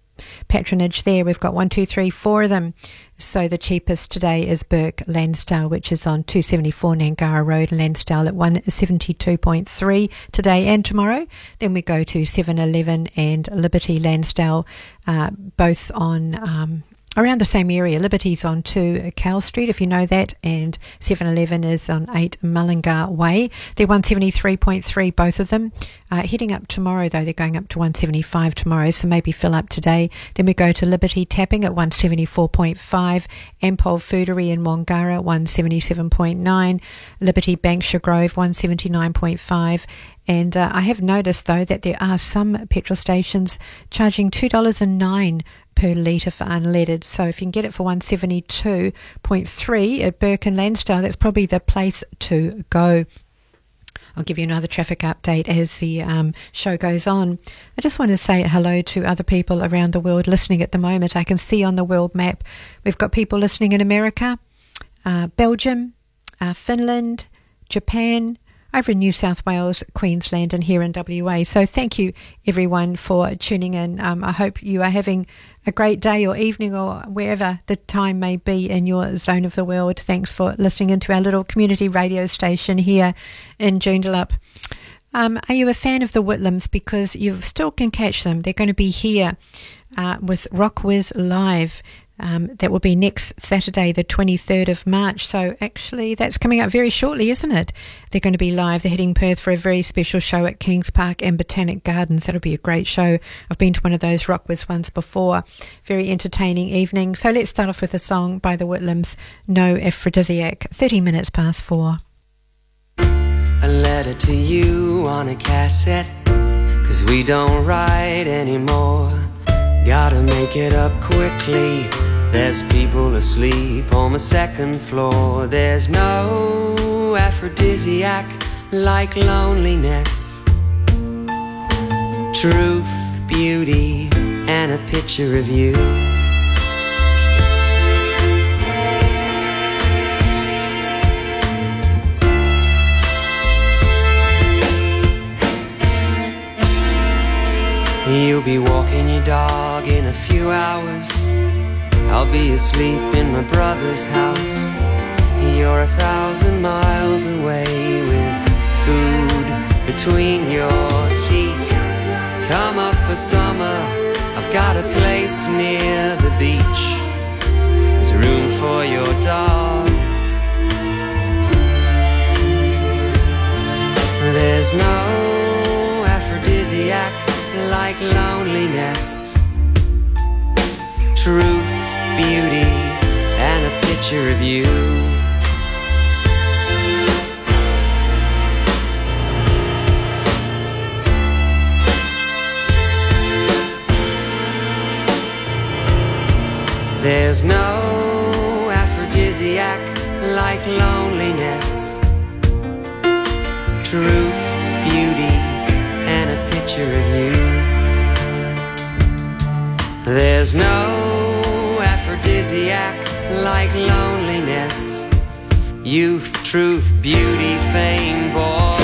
patronage there. We've got one, two, three, four of them. So the cheapest today is Burke Landsdale, which is on 274 Nangara Road, Landsdale at 172.3 today and tomorrow. Then we go to 711 and Liberty Landsdale, uh, both on um, around the same area. Liberty's on 2 Cal Street, if you know that, and 711 is on 8 Mullingar Way. They're 173.3, both of them. Uh, heading up tomorrow, though, they're going up to 175 tomorrow, so maybe fill up today. Then we go to Liberty Tapping at 174.5, Ampol Foodary in Wangara 177.9, Liberty Banksia Grove 179.5, and uh, I have noticed, though, that there are some petrol stations charging $2.09 per litre for unleaded. So if you can get it for 172.3 at Burke and that's probably the place to go. I'll give you another traffic update as the um, show goes on. I just want to say hello to other people around the world listening at the moment. I can see on the world map we've got people listening in America, uh, Belgium, uh, Finland, Japan, over in New South Wales, Queensland, and here in WA. So thank you everyone for tuning in. Um, I hope you are having a great day or evening or wherever the time may be in your zone of the world. Thanks for listening into our little community radio station here in Joondalup. Um, are you a fan of the Whitlams? Because you still can catch them. They're going to be here uh, with Rockwiz Live. Um, that will be next Saturday, the 23rd of March. So, actually, that's coming up very shortly, isn't it? They're going to be live. They're heading Perth for a very special show at Kings Park and Botanic Gardens. That'll be a great show. I've been to one of those Rockwiz ones before. Very entertaining evening. So, let's start off with a song by the Whitlams No Aphrodisiac, 30 minutes past four. A letter to you on a cassette. Cause we don't write anymore. Gotta make it up quickly. There's people asleep on the second floor. There's no aphrodisiac like loneliness. Truth, beauty, and a picture of you. You'll be walking your dog in a few hours. I'll be asleep in my brother's house. You're a thousand miles away with food between your teeth. Come up for summer. I've got a place near the beach. There's room for your dog. There's no aphrodisiac like loneliness, truth, beauty and a picture of you. There's no aphrodisiac like loneliness. Truth, beauty, and a picture of you. There's no aphrodisiac like loneliness, youth, truth, beauty, fame, boredom,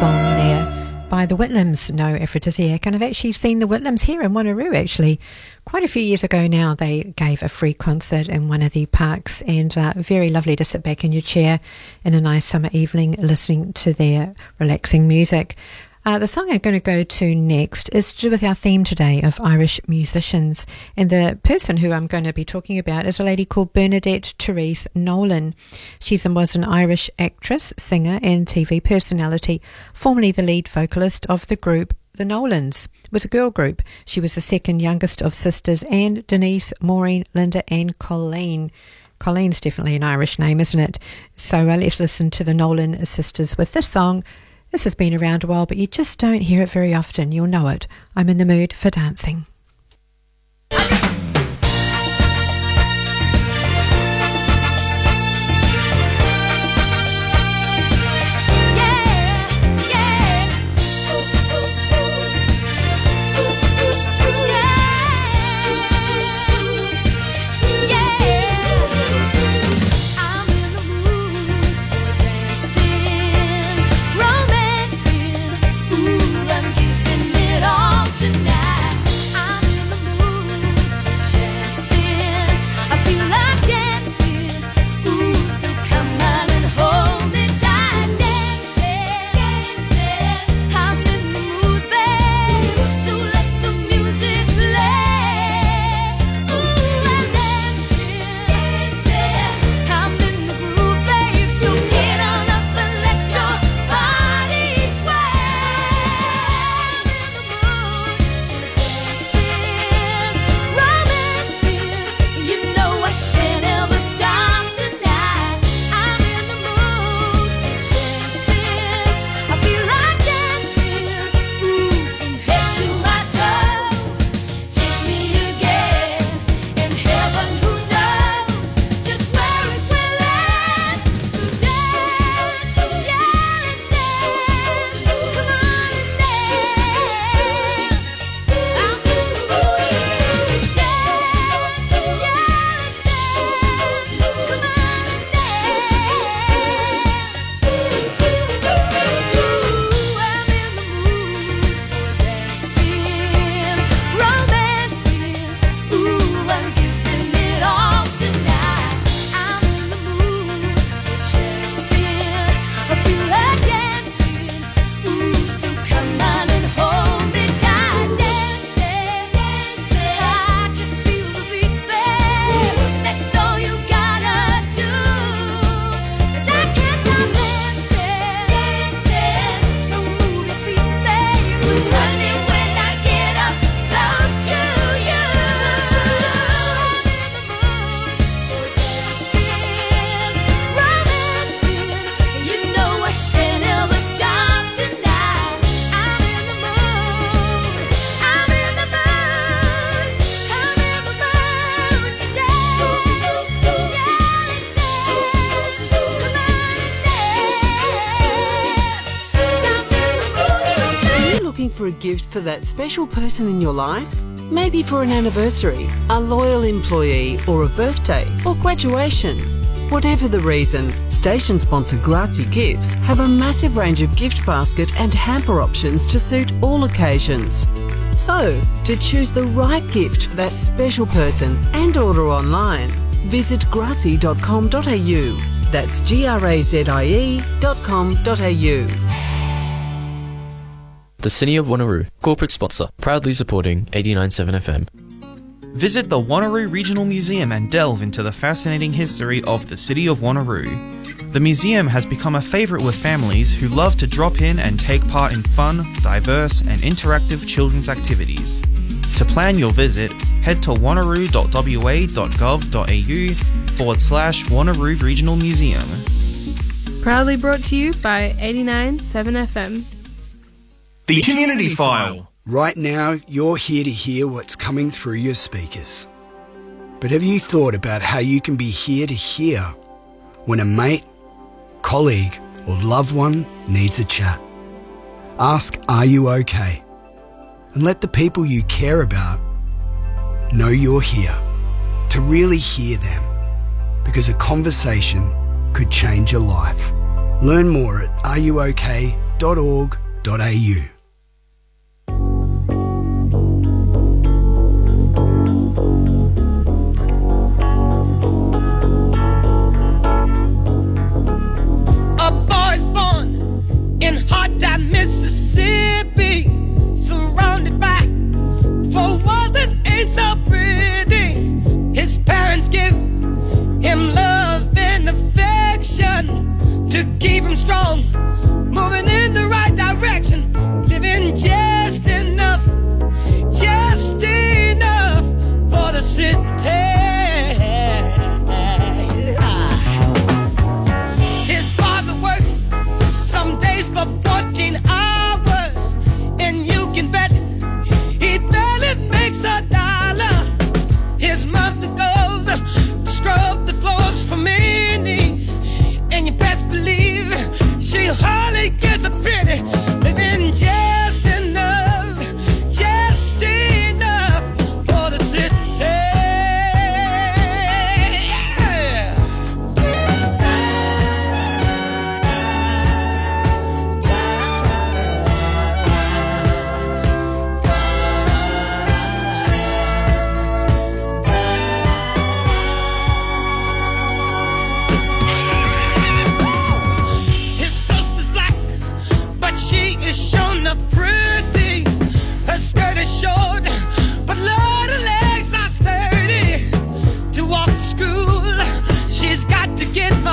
song there by the Whitlams, No Aphrodisiac. And I've actually seen the Whitlams here in Wanneroo, actually. Quite a few years ago now, they gave a free concert in one of the parks, and uh, very lovely to sit back in your chair in a nice summer evening listening to their relaxing music. Uh, the song I'm going to go to next is to do with our theme today of Irish musicians. And the person who I'm going to be talking about is a lady called Bernadette Therese Nolan. She was an Irish actress, singer, and TV personality, formerly the lead vocalist of the group The Nolans. Was a girl group. She was the second youngest of sisters Anne, Denise, Maureen, Linda, and Colleen. Colleen's definitely an Irish name, isn't it? So uh, let's listen to the Nolan sisters with this song. This has been around a while, but you just don't hear it very often. You'll know it. I'm in the mood for dancing. Special person in your life? Maybe for an anniversary, a loyal employee, or a birthday, or graduation. Whatever the reason, station sponsor Grazie Gifts have a massive range of gift basket and hamper options to suit all occasions. So, to choose the right gift for that special person and order online, visit grazie.com.au. That's G R A Z I E.com.au. The City of Wanneroo, corporate sponsor, proudly supporting 89.7 FM. Visit the Wanneroo Regional Museum and delve into the fascinating history of the city of Wanneroo. The museum has become a favourite with families who love to drop in and take part in fun, diverse, and interactive children's activities. To plan your visit, head to wanneroo.wa.gov.au forward slash Wanneroo Regional Museum. Proudly brought to you by 89.7 FM. The Community File. Right now, you're here to hear what's coming through your speakers. But have you thought about how you can be here to hear when a mate, colleague, or loved one needs a chat? Ask, Are you okay? And let the people you care about know you're here to really hear them because a conversation could change your life. Learn more at areyouok.org.au. him strong, moving in the right direction, gets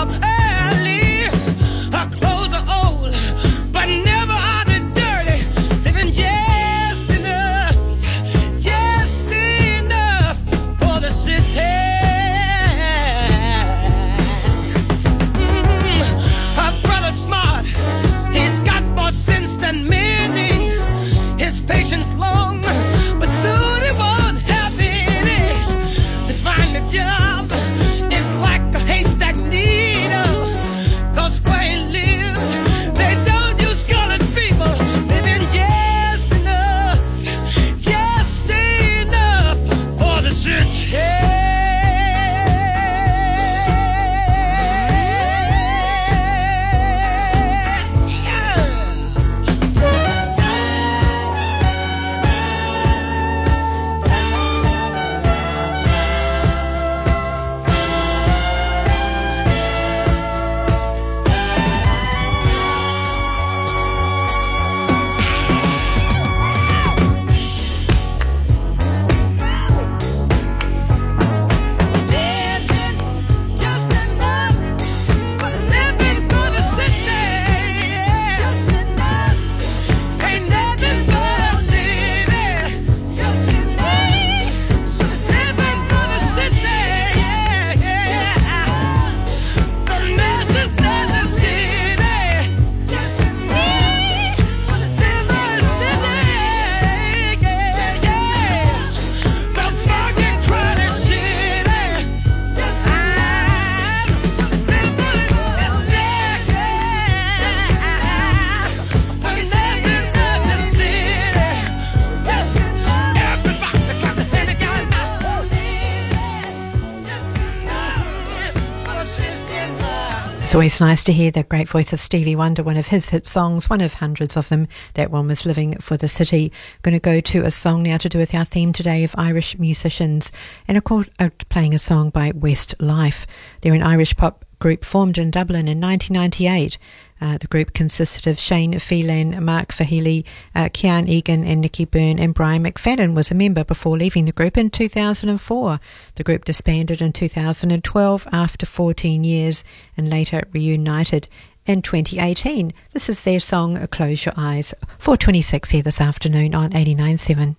up early. It's always nice to hear the great voice of Stevie Wonder, one of his hit songs, one of hundreds of them. That one was Living for the City. Going to go to a song now to do with our theme today of Irish musicians. And of course, uh, playing a song by Westlife. They're an Irish pop group formed in Dublin in 1998. Uh, the group consisted of Shane Filan, Mark Feehily, uh, Kian Egan, and Nicky Byrne, and Brian McFadden was a member before leaving the group in 2004. The group disbanded in 2012 after 14 years and later reunited in 2018. This is their song Close Your Eyes. 426 here this afternoon on 89.7.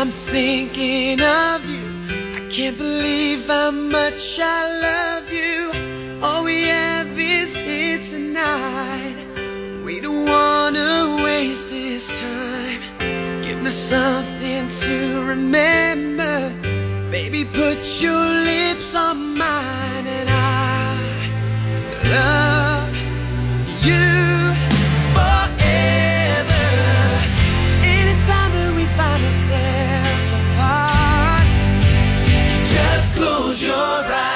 I'm thinking of you. I can't believe how much I love you. All we have is here tonight. We don't wanna waste this time. Give me something to remember. Baby, put your lips on mine and I love apart, you just close your eyes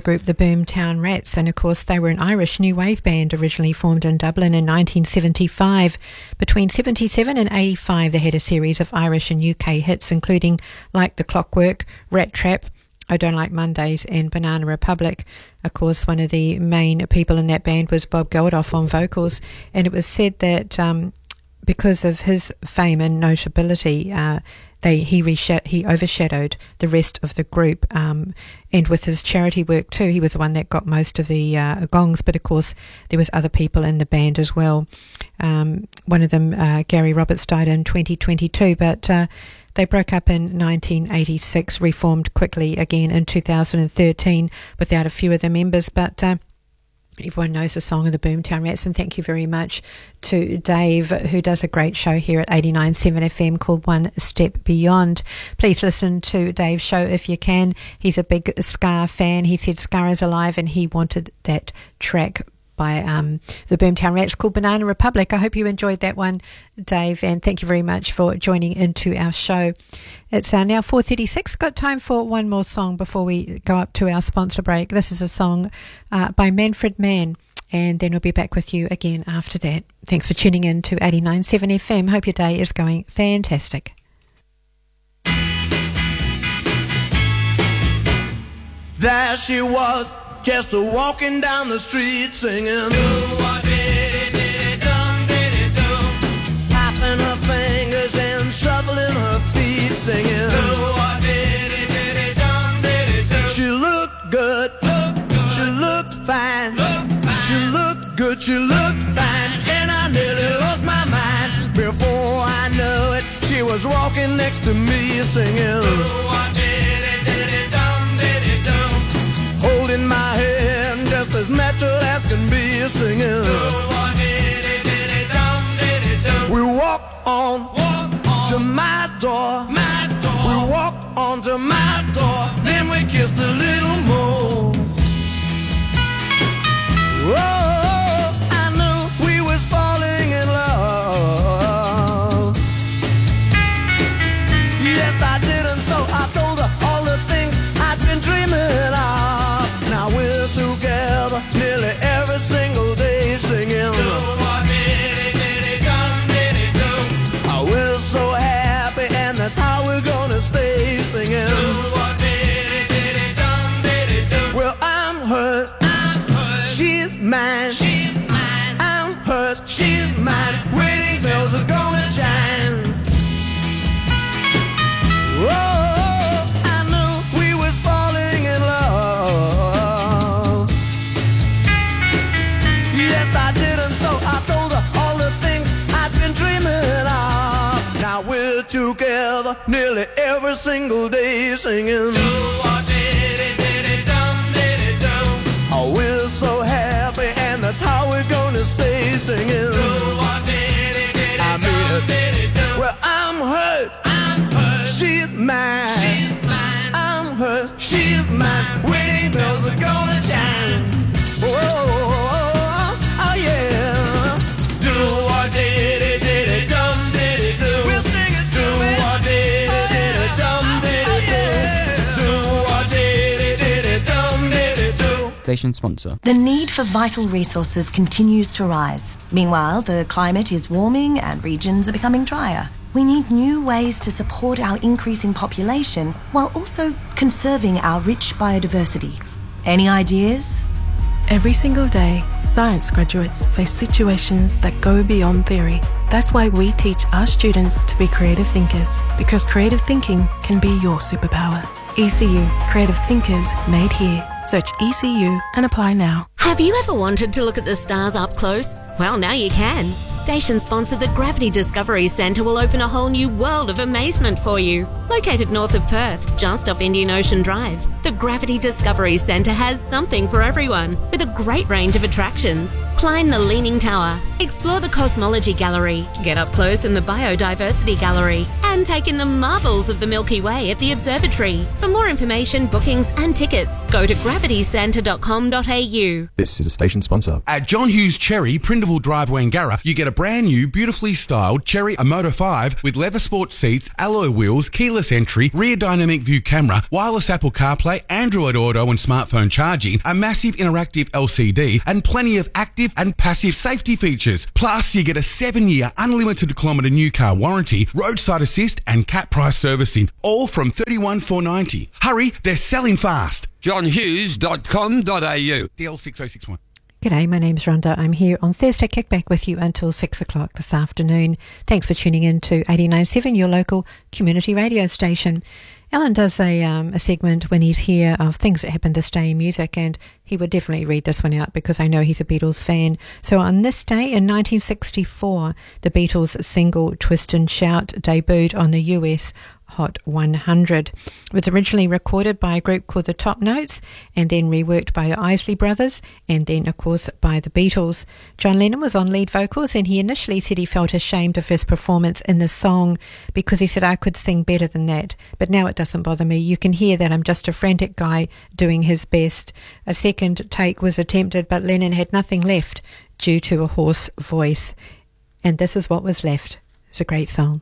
the group the Boomtown Rats, and of course, they were an Irish new wave band originally formed in Dublin in 1975. Between 77 and 85, they had a series of Irish and UK hits, including Like the Clockwork, Rat Trap, I Don't Like Mondays, and Banana Republic. Of course, one of the main people in that band was Bob Geldof on vocals, and it was said that um, because of his fame and notability, uh, they he he overshadowed the rest of the group, um, and with his charity work too, he was the one that got most of the uh, gongs. But of course, there was other people in the band as well. Um, one of them, uh, Gary Roberts, died in 2022, but. Uh, they broke up in 1986, reformed quickly again in 2013 without a few of the members, but uh, Everyone knows the song of the Boomtown Rats, and thank you very much to Dave, who does a great show here at 89.7 FM called One Step Beyond. Please listen to Dave's show if you can. He's a big Ska fan. He said Ska is alive, and he wanted that track by um, the Boomtown Rats called Banana Republic. I hope you enjoyed that one, Dave, and thank you very much for joining into our show. It's uh, now 4.36. Got time for one more song before we go up to our sponsor break. This is a song uh, by Manfred Mann, and then we'll be back with you again after that. Thanks for tuning in to 89.7 FM. Hope your day is going fantastic. There she was, just a walking down the street singing. Tapping her fingers and shuffling her feet singing. She looked good, she looked fine, she looked good, she looked fine, and I nearly lost my mind. Before I knew it, she was walking next to me singing. Holding my hand just as natural as can be singing. Together nearly every single day singing. Oh, we're so happy, and that's how we're gonna stay singing. I mean, well, I'm hers. She's mine. She's mine. I'm hers. She's mine. Wedding bells are gonna chime. Station sponsor. The need for vital resources continues to rise. Meanwhile, the climate is warming and regions are becoming drier. We need new ways to support our increasing population while also conserving our rich biodiversity. Any ideas? Every single day, science graduates face situations that go beyond theory. That's why we teach our students to be creative thinkers, because creative thinking can be your superpower. ECU, Creative Thinkers, made here. Search ECU and apply now. Have you ever wanted to look at the stars up close? Well, now you can. Station sponsor the Gravity Discovery Centre will open a whole new world of amazement for you. Located north of Perth, just off Indian Ocean Drive, the Gravity Discovery Centre has something for everyone, with a great range of attractions. Climb the Leaning Tower, explore the Cosmology Gallery, get up close in the Biodiversity Gallery, and take in the marvels of the Milky Way at the Observatory. For more information, bookings, and tickets, go to gravitycentre.com.au. This is a station sponsor. At John Hughes Chery, Prindiville Drive, Wangara, you get a brand new, beautifully styled Chery Omoda 5 with leather sport seats, alloy wheels, keyless entry, rear dynamic view camera, wireless Apple CarPlay, Android Auto and smartphone charging, a massive interactive LCD, and plenty of active and passive safety features. Plus, you get a seven-year unlimited kilometre new car warranty, roadside assist, and cap price servicing, all from 31490. Hurry, they're selling fast. johnhughes.com.au. DL6061. G'day, my name's Rhonda. I'm here on Thursday Kickback with you until 6 o'clock this afternoon. Thanks for tuning in to 89.7, your local community radio station. Alan does a, um, a segment when he's here of things that happened this day in music, and he would definitely read this one out because I know he's a Beatles fan. So on this day in 1964, the Beatles' single Twist and Shout debuted on the US Hot 100. It was originally recorded by a group called the Top Notes and then reworked by the Isley Brothers and then, of course, by the Beatles. John Lennon was on lead vocals and he initially said he felt ashamed of his performance in the song because he said, I could sing better than that. But now it doesn't bother me. You can hear that I'm just a frantic guy doing his best. A second take was attempted, but Lennon had nothing left due to a hoarse voice. And this is what was left. It's a great song.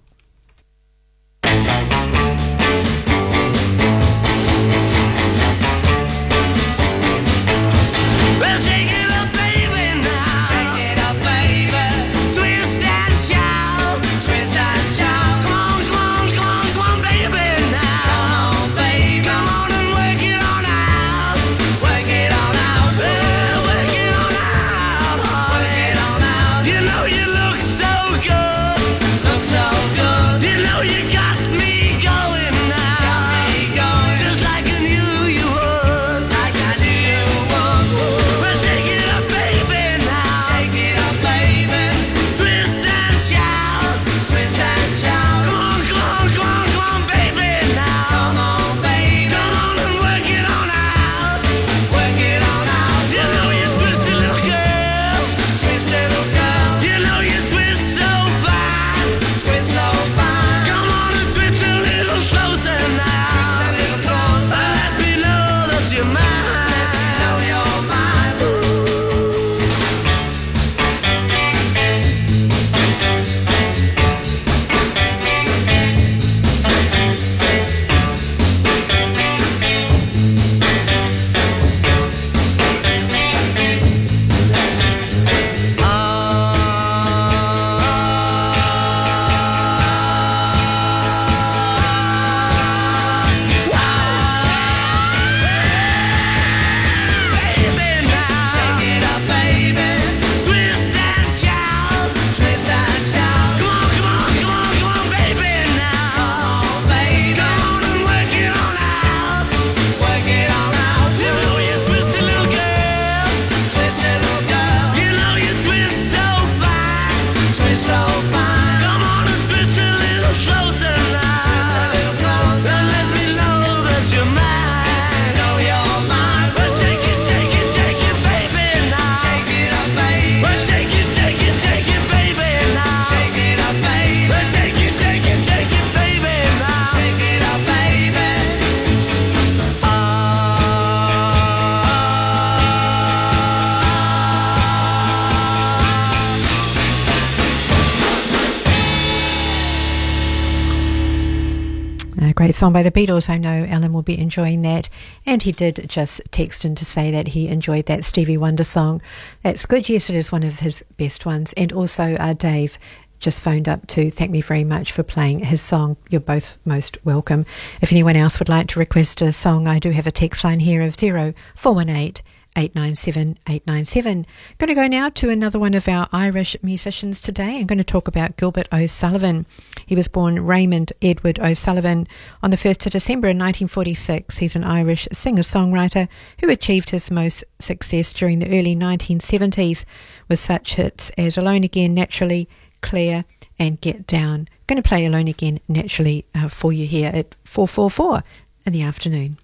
Song by the Beatles. I know Alan will be enjoying that. And he did just text in to say that he enjoyed that Stevie Wonder song. That's good. Yes, it is one of his best ones. And also, uh, Dave just phoned up to thank me very much for playing his song. You're both most welcome. If anyone else would like to request a song, I do have a text line here of 0418 897 897. Going to go now to another one of our Irish musicians today. I'm going to talk about Gilbert O'Sullivan. He was born Raymond Edward O'Sullivan on the 1st of December in 1946. He's an Irish singer songwriter who achieved his most success during the early 1970s with such hits as Alone Again, Naturally, Claire, and Get Down. I'm Going to play Alone Again, Naturally uh, for you here at 444 in the afternoon.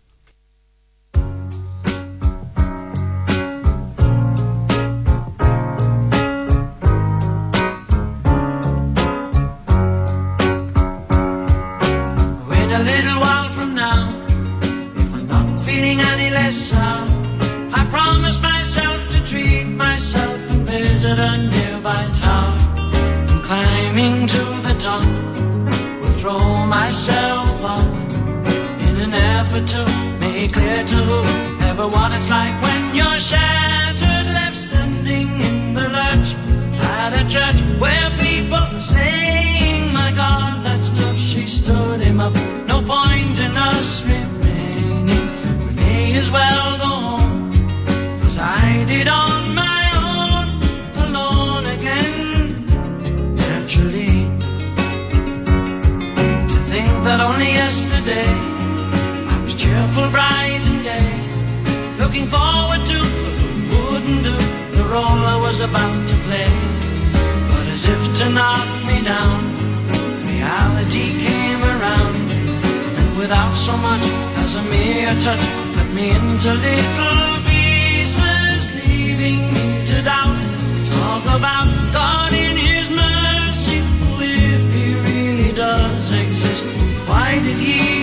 Sour, I promise myself to treat myself and visit a nearby tower. And climbing to the top, will throw myself off in an effort to make clear to whoever what it's like when you're shattered, left standing in the lurch at a church where people are saying, My God, that stuff she stood him up. No point in us well go home, as I did on my own, alone again, naturally. To think that only yesterday I was cheerful, bright and gay, looking forward to wouldn't do the role I was about to play. But as if to knock me down, reality came around, and without so much as a mere touch, me into little pieces, leaving me to doubt. Talk about God in His mercy, if He really does exist. Why did He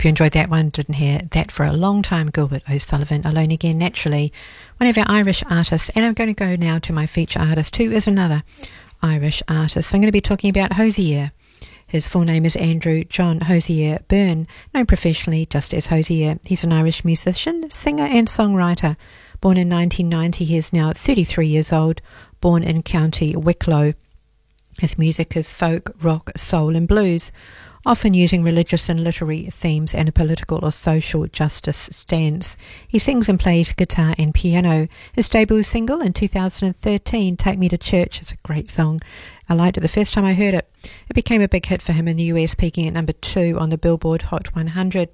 hope you enjoyed that one. Didn't hear that for a long time. Gilbert O'Sullivan, Alone Again, naturally. One of our Irish artists. And I'm going to go now to my feature artist, who is another Irish artist. So I'm going to be talking about Hozier. His full name is Andrew John Hozier Byrne, known professionally just as Hozier. He's an Irish musician, singer, and songwriter. Born in 1990, he is now 33 years old, born in County Wicklow. His music is folk, rock, soul, and blues. Often using religious and literary themes and a political or social justice stance. He sings and plays guitar and piano. His debut single in 2013, Take Me to Church, is a great song. I liked it the first time I heard it. It became a big hit for him in the US, peaking at number two on the Billboard Hot 100.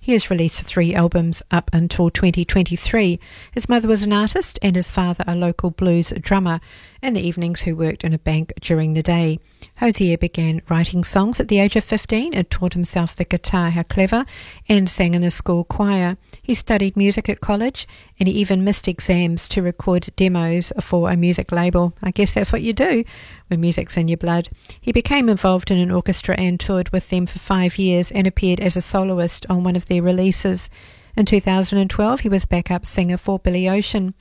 He has released three albums up until 2023. His mother was an artist and his father a local blues drummer in the evenings who worked in a bank during the day. Hozier began writing songs at the age of 15 and taught himself the guitar, how clever, and sang in the school choir. He studied music at college and he even missed exams to record demos for a music label. I guess that's what you do when music's in your blood. He became involved in an orchestra and toured with them for five years and appeared as a soloist on one of their releases. In 2012, he was backup singer for Billy Ocean.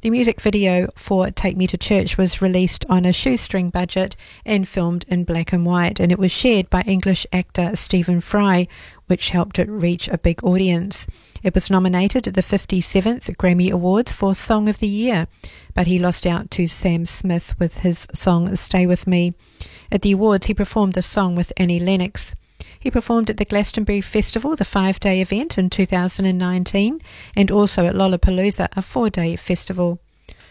The music video for Take Me to Church was released on a shoestring budget and filmed in black and white, and it was shared by English actor Stephen Fry, which helped it reach a big audience. It was nominated at the 57th Grammy Awards for Song of the Year, but he lost out to Sam Smith with his song Stay With Me. At the awards, he performed the song with Annie Lennox. He performed at the Glastonbury Festival, the five day event in 2019, and also at Lollapalooza, a four day festival.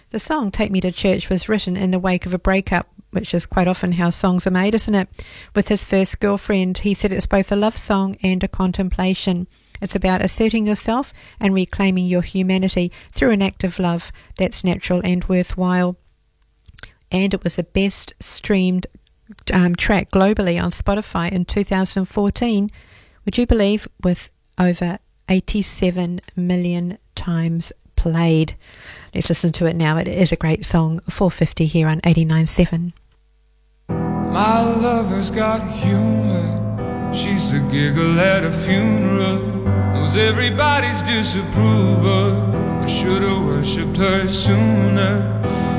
The song Take Me to Church was written in the wake of a breakup, which is quite often how songs are made, isn't it? With his first girlfriend, he said it's both a love song and a contemplation. It's about asserting yourself and reclaiming your humanity through an act of love that's natural and worthwhile. And it was the best streamed um, track globally on Spotify in 2014. Would you believe? With over 87 million times played. Let's listen to it now. It is a great song. 450 here on 89.7. My lover's got humor. She's the giggle at a funeral. Knows everybody's disapproval. I should have worshipped her sooner.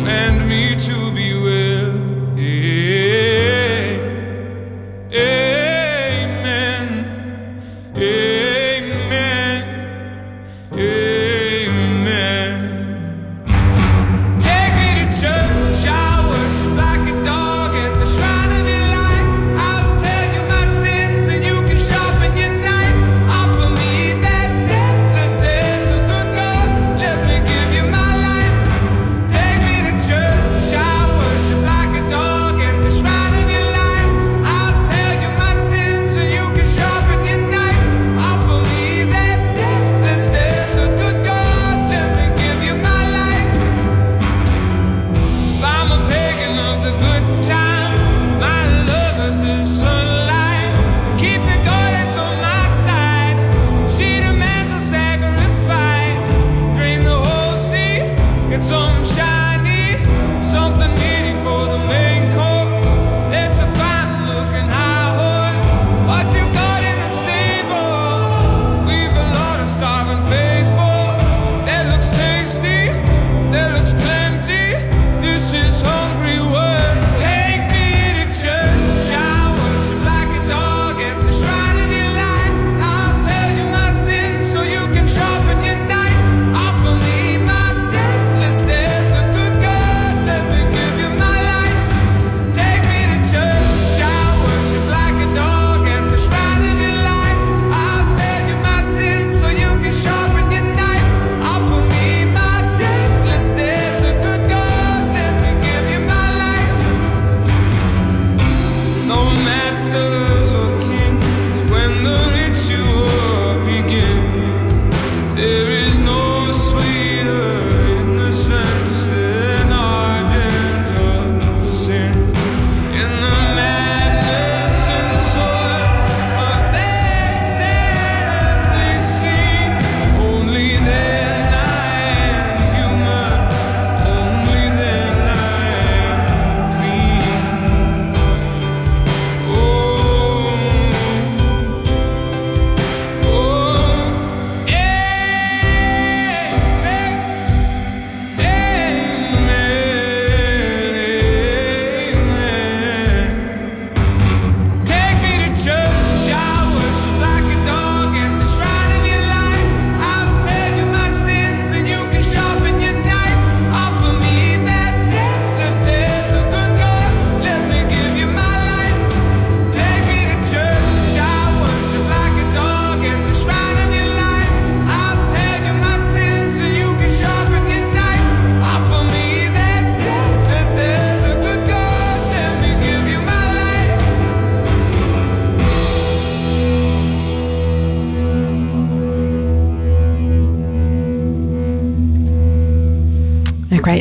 Command me to be well. Amen.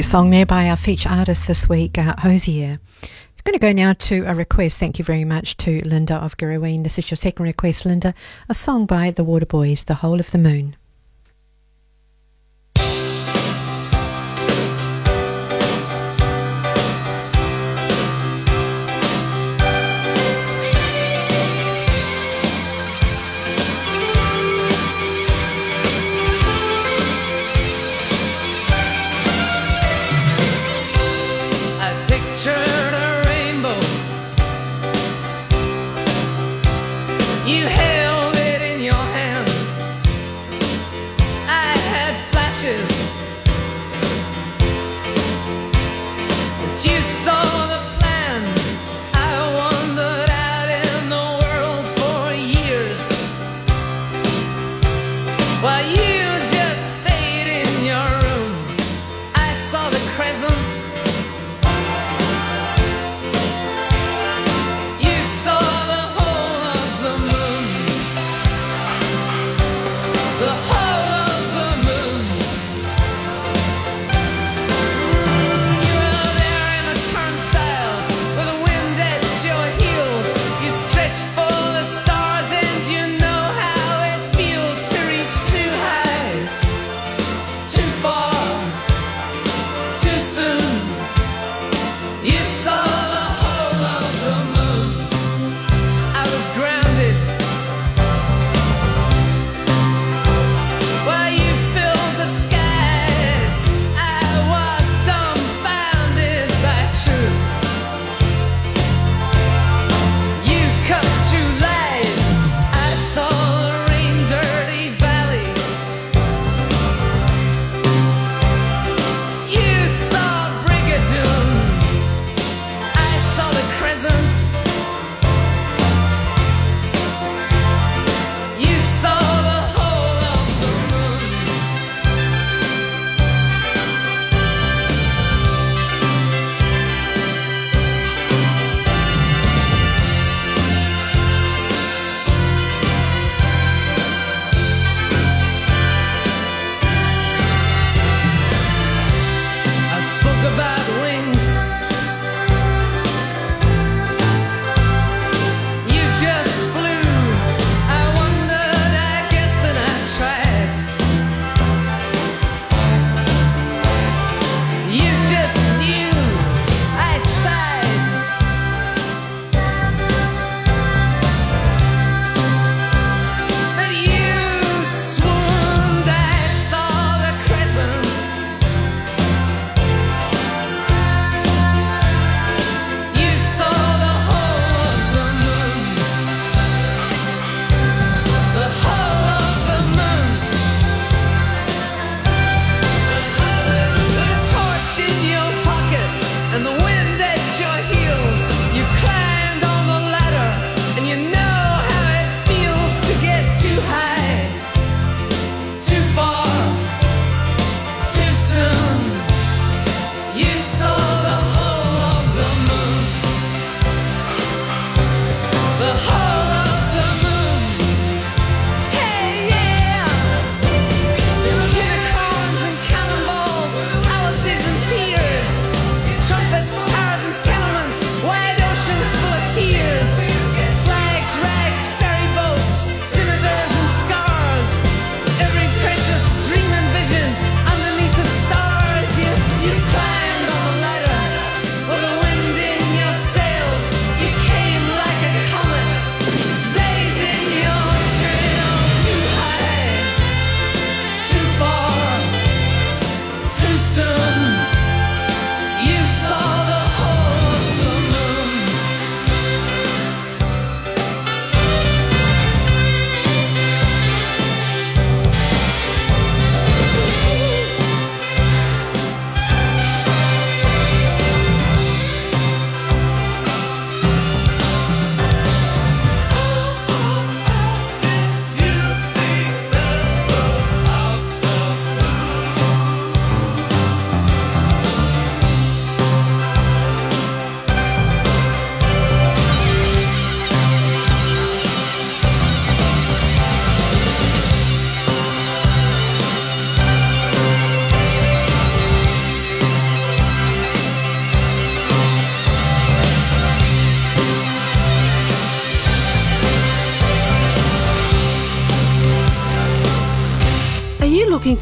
Song there by our feature artist this week, uh, Hozier. I'm going to go now to a request. Thank you very much to Linda of Girrawheen. This is your second request, Linda. A song by the Waterboys, The Whole of the Moon.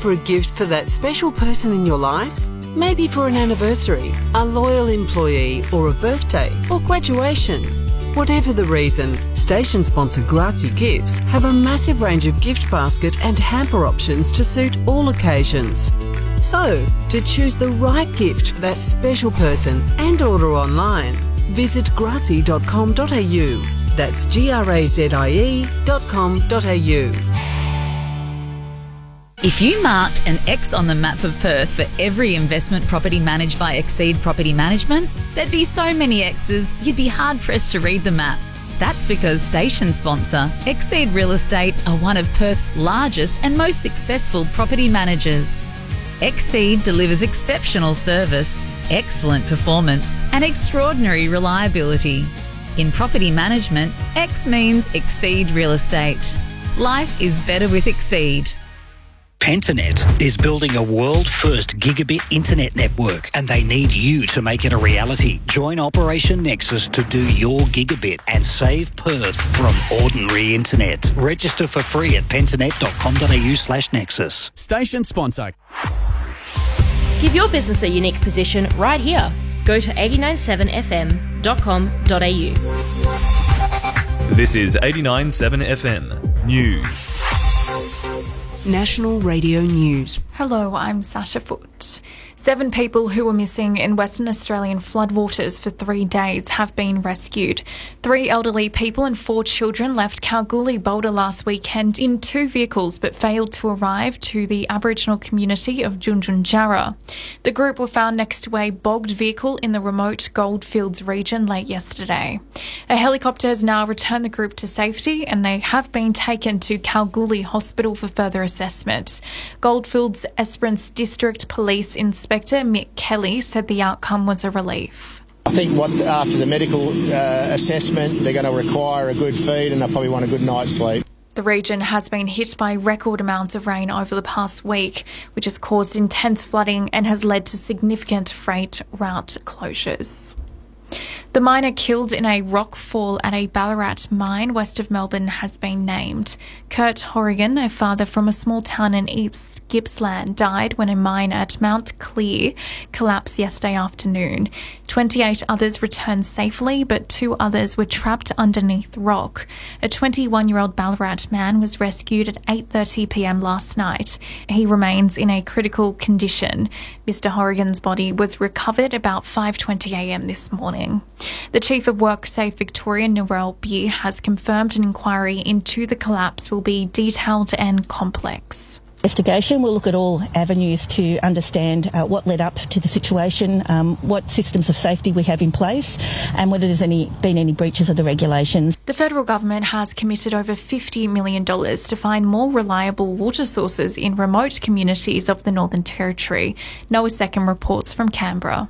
For a gift for that special person in your life? Maybe for an anniversary, a loyal employee, or a birthday, or graduation. Whatever the reason, station sponsor Grazie Gifts have a massive range of gift basket and hamper options to suit all occasions. So, to choose the right gift for that special person and order online, visit grazie.com.au. That's G R A Z I E.com.au. If you marked an X on the map of Perth for every investment property managed by Exceed Property Management, there'd be so many X's you'd be hard pressed to read the map. That's because station sponsor Exceed Real Estate are one of Perth's largest and most successful property managers. Exceed delivers exceptional service, excellent performance, and extraordinary reliability. In property management, X means Exceed Real Estate. Life is better with Exceed. Pentanet is building a world first gigabit internet network and they need you to make it a reality. Join Operation Nexus to do your gigabit and save Perth from ordinary internet. Register for free at pentanet.com.au slash nexus. Station sponsor. Give your business a unique position right here. Go to 897fm.com.au. This is 89.7 FM News. National Radio News. Hello, I'm Sasha Foot. Seven people who were missing in Western Australian floodwaters for three days have been rescued. Three elderly people and four children left Kalgoorlie Boulder last weekend in two vehicles but failed to arrive to the Aboriginal community of Tjuntjuntjara. The group were found next to a bogged vehicle in the remote Goldfields region late yesterday. A helicopter has now returned the group to safety and they have been taken to Kalgoorlie Hospital for further assessment. Goldfields Esperance District Police Inspector Mick Kelly said the outcome was a relief. I think what after the medical uh, assessment, they're going to require a good feed and they'll probably want a good night's sleep. The region has been hit by record amounts of rain over the past week, which has caused intense flooding and has led to significant freight route closures. The miner killed in a rock fall at a Ballarat mine west of Melbourne has been named. Kurt Hourigan, a father from a small town in East Gippsland, died when a mine at Mount Clear collapsed yesterday afternoon. 28 others returned safely, but two others were trapped underneath rock. A 21-year-old Ballarat man was rescued at 8:30 p.m. last night. He remains in a critical condition. Mr. Hourigan's body was recovered about 5:20 a.m. this morning. The Chief of WorkSafe Victoria, Narelle Beer, has confirmed an inquiry into the collapse will be detailed and complex. Investigation We'll look at all avenues to understand uh, what led up to the situation, um, what systems of safety we have in place, and whether there's any been any breaches of the regulations. The federal government has committed over $50 million to find more reliable water sources in remote communities of the Northern Territory. Noah Second reports from Canberra.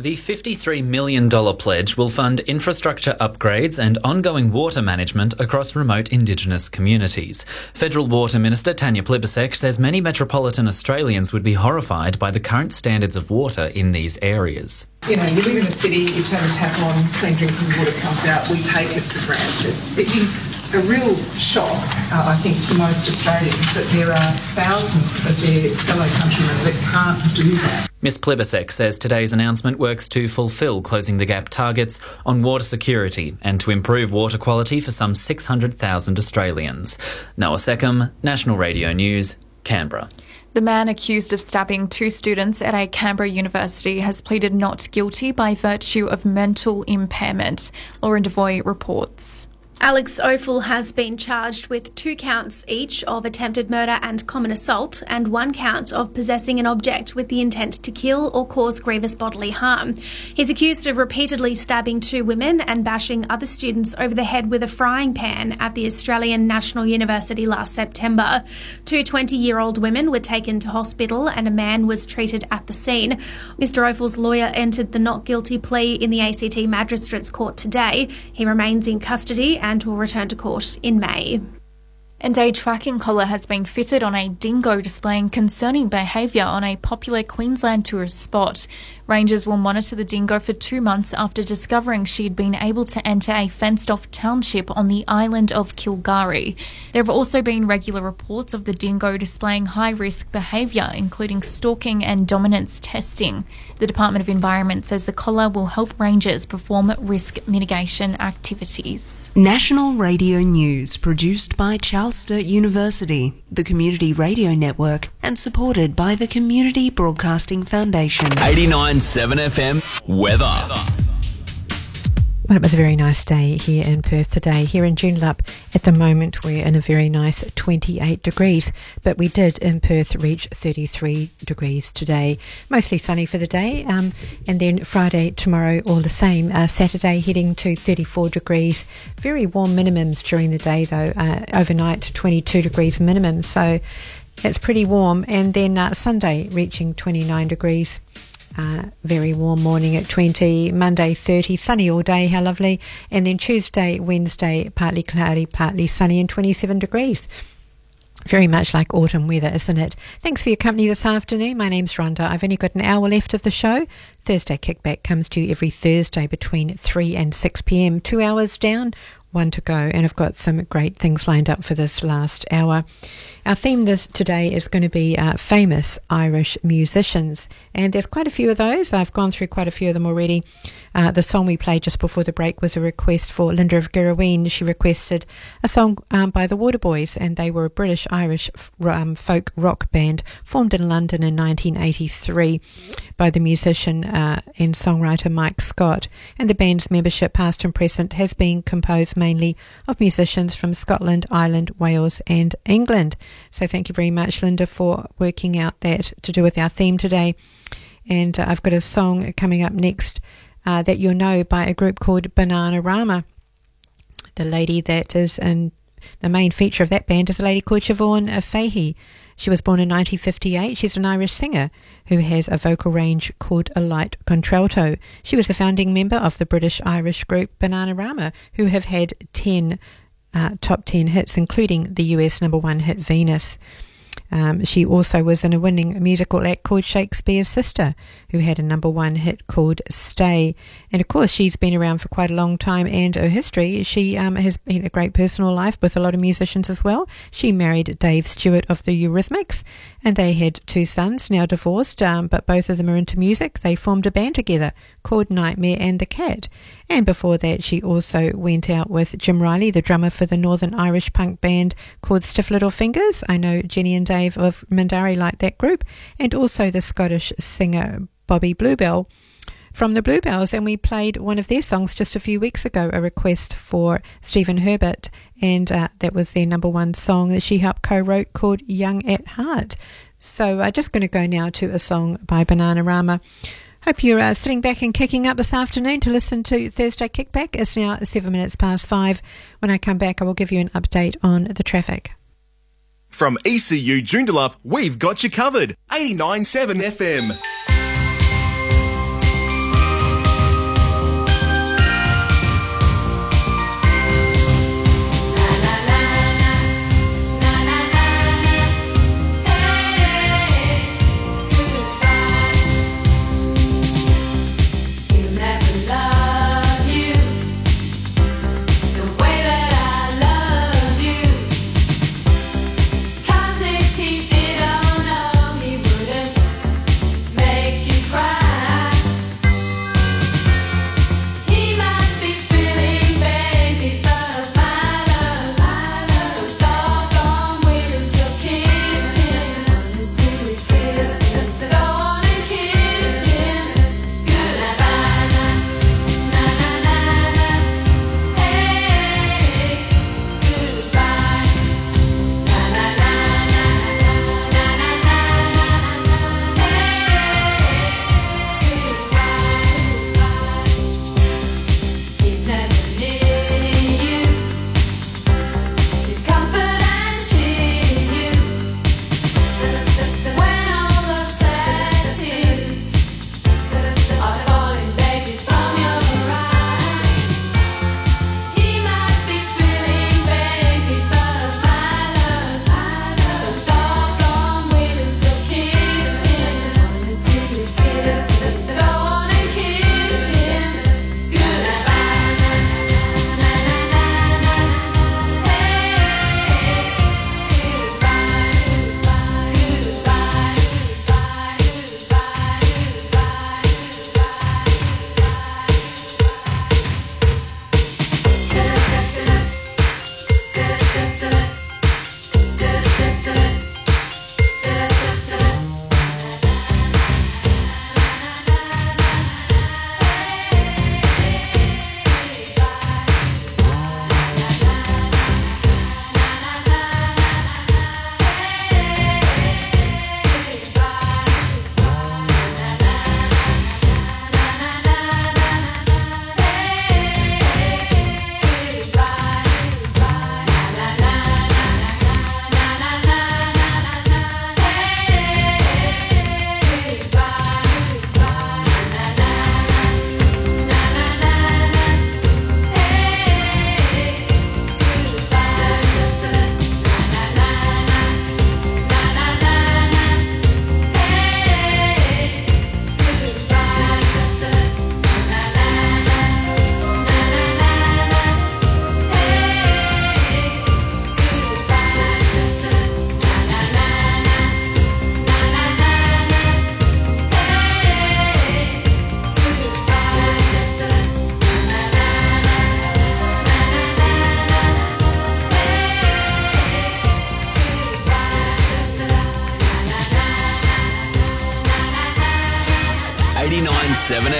The $53 million pledge will fund infrastructure upgrades and ongoing water management across remote Indigenous communities. Federal Water Minister Tanya Plibersek says many metropolitan Australians would be horrified by the current standards of water in these areas. You know, you live in a city, you turn the tap on, clean drinking water comes out, we take it for granted. It is a real shock, uh, I think, to most Australians that there are thousands of their fellow countrymen that can't do that. Ms Plibersek says today's announcement works to fulfil closing the gap targets on water security and to improve water quality for some 600,000 Australians. Noah Seckham, National Radio News, Canberra. The man accused of stabbing two students at a Canberra university has pleaded not guilty by virtue of mental impairment. Lauren Devoy reports. Alex Ophel has been charged with two counts each of attempted murder and common assault, and one count of possessing an object with the intent to kill or cause grievous bodily harm. He's accused of repeatedly stabbing two women and bashing other students over the head with a frying pan at the Australian National University last September. Two 20 year old women were taken to hospital, and a man was treated at the scene. Mr. Ophel's lawyer entered the not guilty plea in the ACT Magistrates Court today. He remains in custody and will return to court in May. And a tracking collar has been fitted on a dingo displaying concerning behaviour on a popular Queensland tourist spot. Rangers will monitor the dingo for two months after discovering she had been able to enter a fenced off township on the island of K'gari. There have also been regular reports of the dingo displaying high risk behaviour, including stalking and dominance testing. The Department of Environment says the collar will help rangers perform risk mitigation activities. National Radio News produced by Charles Sturt University, the Community Radio Network, and supported by the Community Broadcasting Foundation. 89.7 FM weather. Well, it was a very nice day here in Perth today. Here in Joondalup, at the moment, we're in a very nice 28 degrees, but we did in Perth reach 33 degrees today. Mostly sunny for the day, um, and then Friday, tomorrow, all the same. Uh, Saturday, heading to 34 degrees. Very warm minimums during the day, though. Uh, overnight, 22 degrees minimum, so it's pretty warm. And then uh, Sunday, reaching 29 degrees. Very warm morning at 20, Monday 30, sunny all day, how lovely. And then Tuesday, Wednesday, partly cloudy, partly sunny and 27 degrees. Very much like autumn weather, isn't it? Thanks for your company this afternoon. My name's Rhonda. I've only got an hour left of the show. Thursday Kickback comes to you every Thursday between 3 and 6 pm. Two hours down, one to go. And I've got some great things lined up for this last hour. Our theme this today is going to be uh, famous Irish musicians, and there's quite a few of those. I've gone through quite a few of them already. Uh, the song we played just before the break was a request for Linda of Girrawheen. She requested a song um, by the Waterboys, and they were a British Irish um, folk rock band formed in London in 1983 by the musician uh, and songwriter Mike Scott. And the band's membership, past and present, has been composed mainly of musicians from Scotland, Ireland, Wales, and England. So thank you very much, Linda, for working out that to do with our theme today. And uh, I've got a song coming up next uh, that you'll know by a group called Bananarama. The lady that is in the main feature of that band is a lady called Siobhan Fahey. She was born in 1958. She's an Irish singer who has a vocal range called a light contralto. She was a founding member of the British Irish group Bananarama, who have had 10 uh, top 10 hits, including the US number one hit Venus. Um, she also was in a winning musical act called Shakespeare's Sister, who had a number one hit called Stay. And of course, she's been around for quite a long time and her history. She um, has been a great personal life with a lot of musicians as well. She married Dave Stewart of the Eurythmics, and they had two sons, now divorced, um, but both of them are into music. They formed a band together called Nightmare and the Cat. And before that, she also went out with Jim Reilly, the drummer for the Northern Irish punk band called Stiff Little Fingers. I know Jenny and Dave of Mindarie like that group, and also the Scottish singer Bobby Bluebell from the Bluebells, and we played one of their songs just a few weeks ago, a request for Stephen Herbert, and uh, that was their number one song that she helped co-wrote called Young at Heart. So I'm uh, just going to go now to a song by Bananarama. Hope you're uh, sitting back and kicking up this afternoon to listen to Thursday Kickback. It's now seven minutes past five. When I come back, I will give you an update on the traffic. From ECU Joondalup, we've got you covered. 89.7 FM.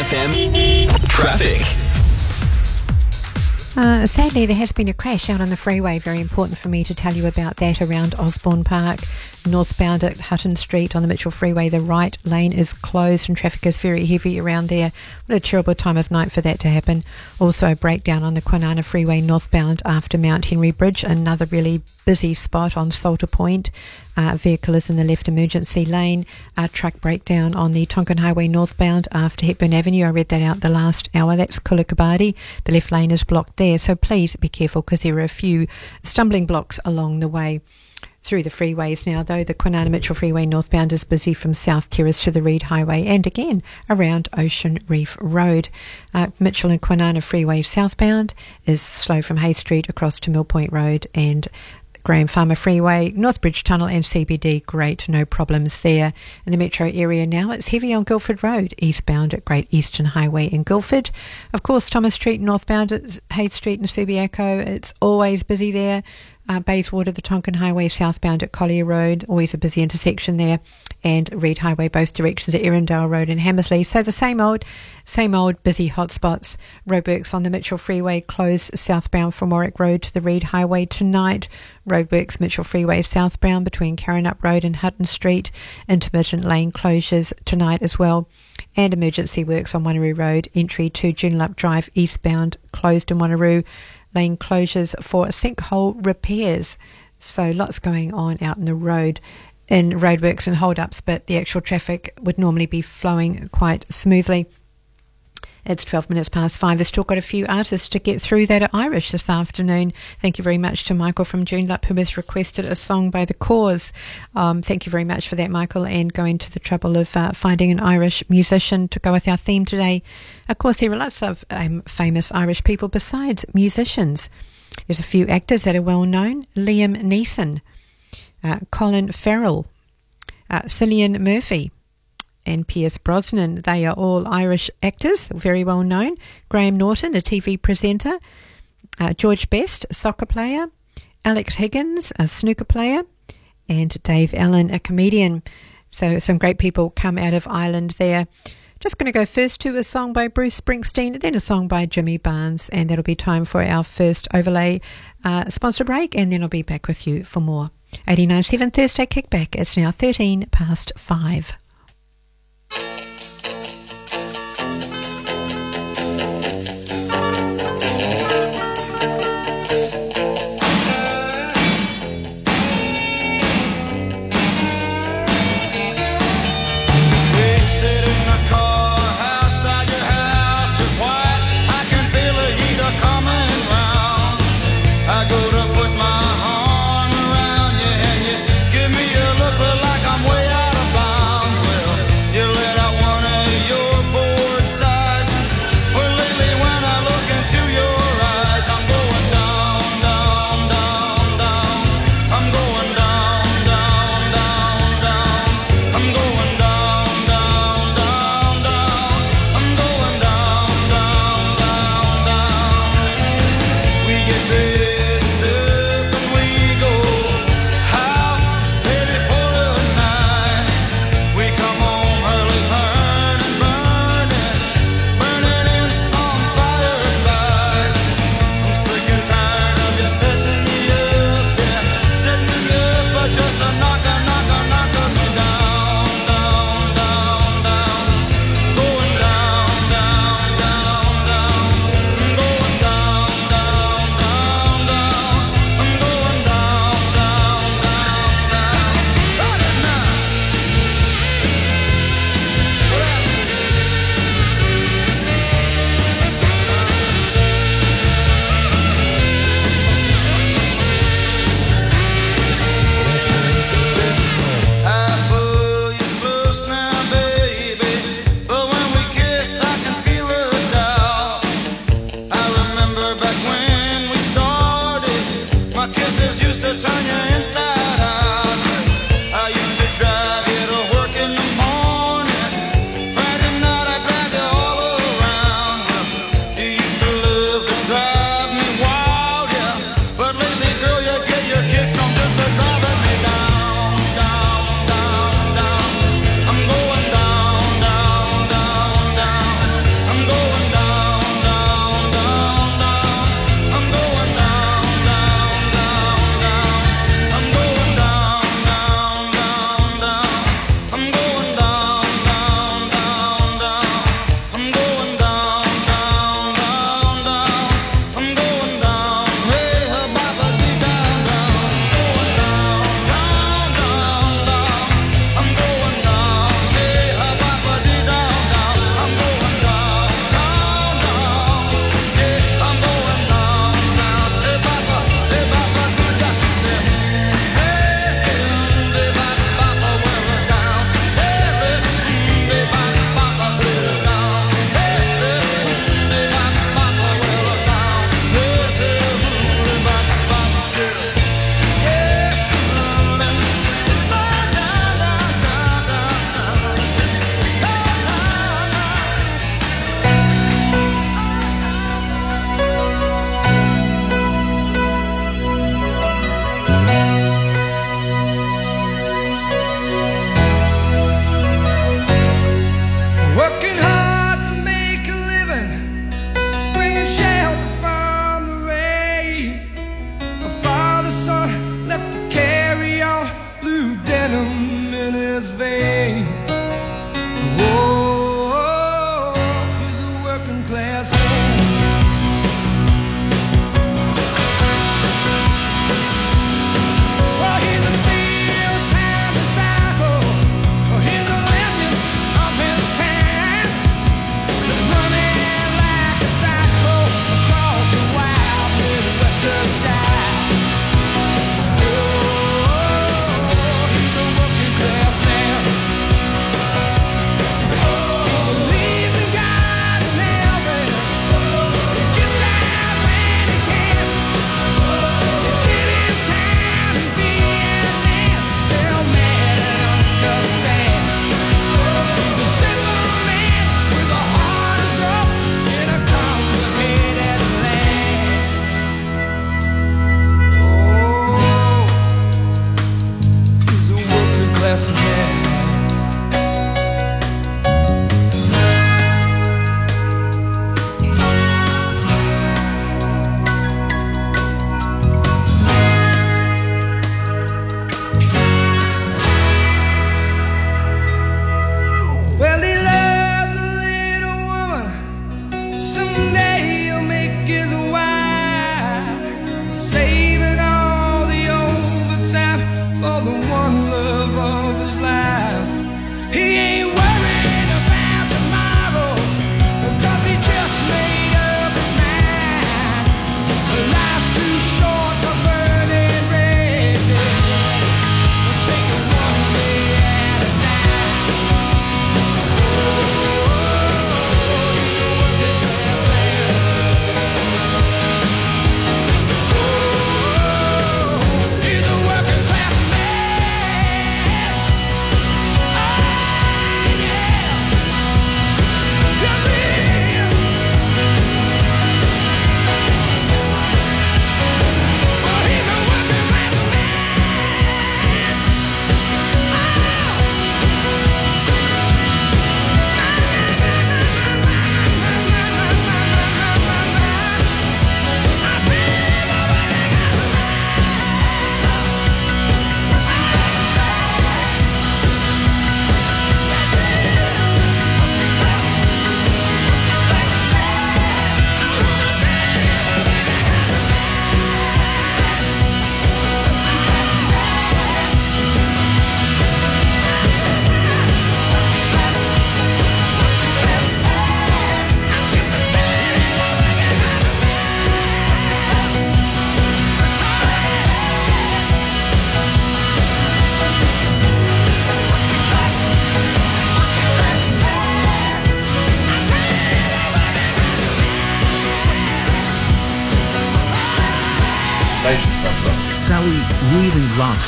7FM traffic. Uh, sadly, there has been a crash out on the freeway. Very important for me to tell you about that around Osborne Park. Northbound at Hutton Street on the Mitchell Freeway, the right lane is closed and traffic is very heavy around there. What a terrible time of night for that to happen. Also, a breakdown on the Kwinana Freeway northbound after Mount Henry Bridge, another really busy spot on Salter Point. Uh, vehicle is in the left emergency lane. A truck breakdown on the Tonkin Highway northbound after Hepburn Avenue. I read that out the last hour. That's Cullacabardee. The left lane is blocked there, so please be careful because there are a few stumbling blocks along the way through the freeways now, though. The Kwinana Mitchell Freeway northbound is busy from South Terrace to the Reid Highway and again around Ocean Reef Road. Uh, Mitchell and Kwinana Freeway southbound is slow from Hay Street across to Mill Point Road and Graham Farmer Freeway, Northbridge Tunnel and CBD, great, no problems there. In the metro area now, it's heavy on Guildford Road, eastbound at Great Eastern Highway in Guildford. Of course, Thomas Street northbound at Hay Street and Subiaco, it's always busy there. Uh, Bayswater, the Tonkin Highway southbound at Collier Road, always a busy intersection there, and Reid Highway both directions at Erindale Road and Hamersley. So the same old, same old busy hotspots. Roadworks on the Mitchell Freeway closed southbound from Warwick Road to the Reid Highway tonight. Roadworks Mitchell Freeway southbound between Karrinyup Road and Hutton Street. Intermittent lane closures tonight as well. And emergency works on Wanneroo Road, entry to Joondalup Drive eastbound closed in Wanneroo lane closures for sinkhole repairs. So lots going on out in the road in roadworks and hold-ups, but the actual traffic would normally be flowing quite smoothly. It's 12 minutes past five. We've still got a few artists to get through that are Irish this afternoon. Thank you very much to Michael from Joondalup who has requested a song by The Corrs. Um, thank you very much for that, Michael, and going to the trouble of uh, finding an Irish musician to go with our theme today. Of course, there are lots of um, famous Irish people besides musicians. There's a few actors that are well known. Liam Neeson, uh, Colin Farrell, uh, Cillian Murphy, and Pierce Brosnan. They are all Irish actors, very well known. Graham Norton, a TV presenter. Uh, George Best, a soccer player. Alex Higgins, a snooker player. And Dave Allen, a comedian. So some great people come out of Ireland there. Just going to go first to a song by Bruce Springsteen, then a song by Jimmy Barnes, and that'll be time for our first overlay uh, sponsor break, and then I'll be back with you for more. 89.7 Thursday Kickback. It's now 13 past 5. Thank you.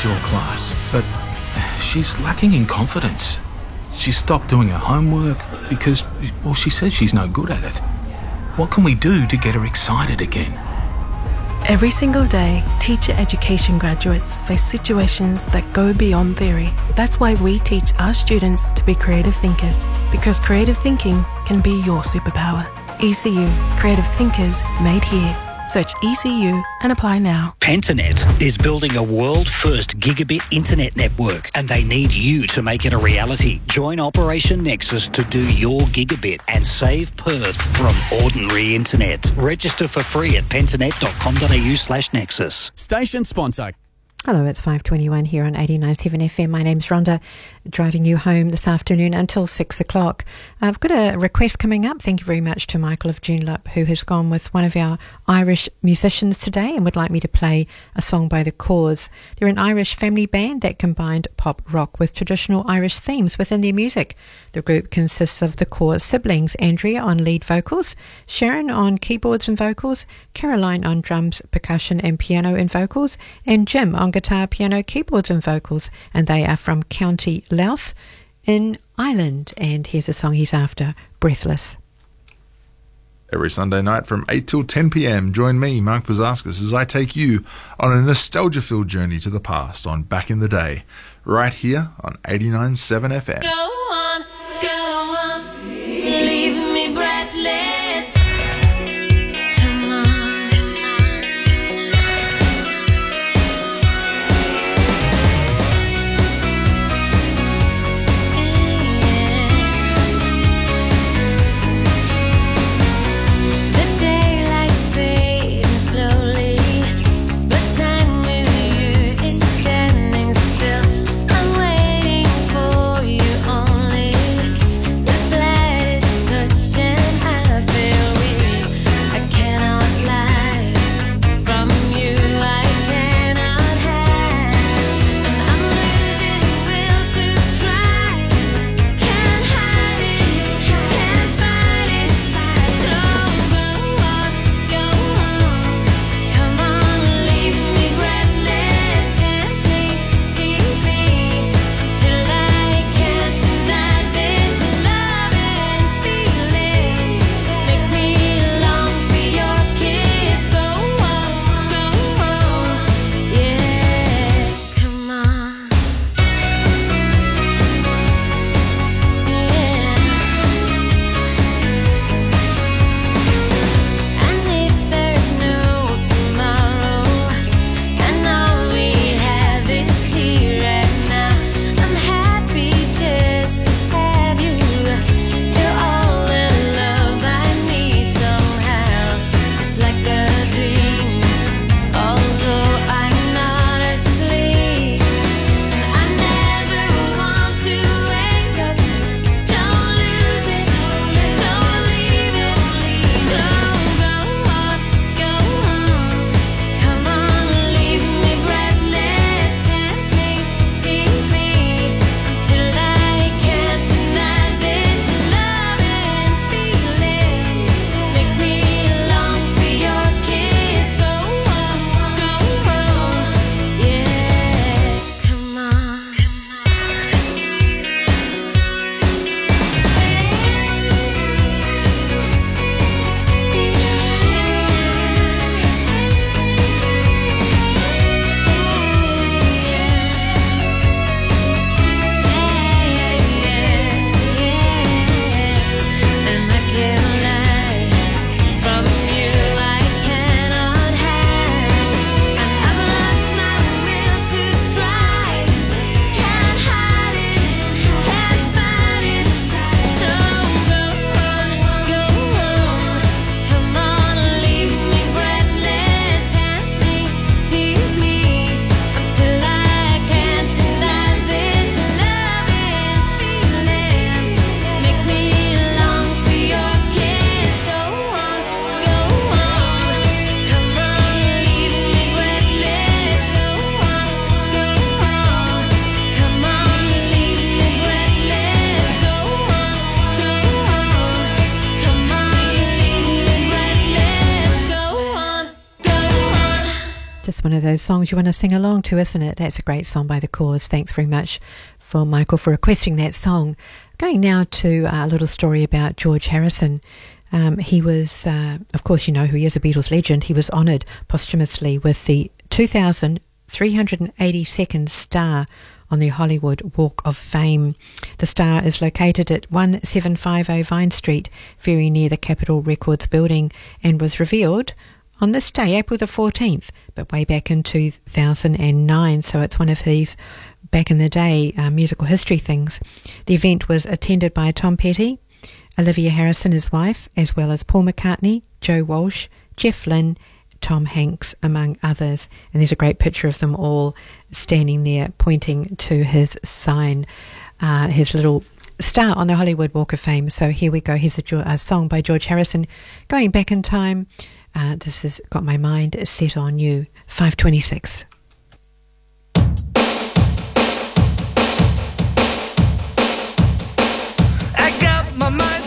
Your class, but she's lacking in confidence. She stopped doing her homework because, well, she says she's no good at it. What can we do to get her excited again? Every single day, teacher education graduates face situations that go beyond theory. That's why we teach our students to be creative thinkers, because creative thinking can be your superpower. ECU, Creative Thinkers Made Here. Search ECU and apply now. Pentanet is building a world first gigabit internet network and they need you to make it a reality. Join Operation Nexus to do your gigabit and save Perth from ordinary internet. Register for free at pentanet.com.au slash nexus. Station sponsor. Hello, it's 521 here on 89.7 FM. My name's Rhonda, driving you home this afternoon until 6 o'clock. I've got a request coming up. Thank you very much to Michael of Joondalup, who has gone with one of our Irish musicians today and would like me to play a song by The Corrs. They're an Irish family band that combined pop rock with traditional Irish themes within their music. The group consists of The Corrs siblings, Andrea on lead vocals, Sharon on keyboards and vocals, Caroline on drums, percussion and piano and vocals, and Jim on guitar, piano, keyboards and vocals. And they are from County Louth in Ireland. And here's a song he's after, Breathless. Every Sunday night from 8 till 10 pm, join me, Mark Vazaskis, as I take you on a nostalgia filled journey to the past on Back in the Day, right here on 89.7 FM. Go songs you want to sing along to, isn't it? That's a great song by The Corrs. Thanks very much for Michael for requesting that song. Going now to a little story about George Harrison. Um, he was, uh, of course, you know who he is, a Beatles legend. He was honoured posthumously with the 2,382nd star on the Hollywood Walk of Fame. The star is located at 1750 Vine Street, very near the Capitol Records building, and was revealed on this day, April the 14th, but way back in 2009. So it's one of these back in the day uh, musical history things. The event was attended by Tom Petty, Olivia Harrison, his wife, as well as Paul McCartney, Joe Walsh, Jeff Lynne, Tom Hanks, among others. And there's a great picture of them all standing there pointing to his sign, uh, his little star on the Hollywood Walk of Fame. So here we go. Here's a, a song by George Harrison going back in time uh, this has got my mind set on you. 526. I got my mind.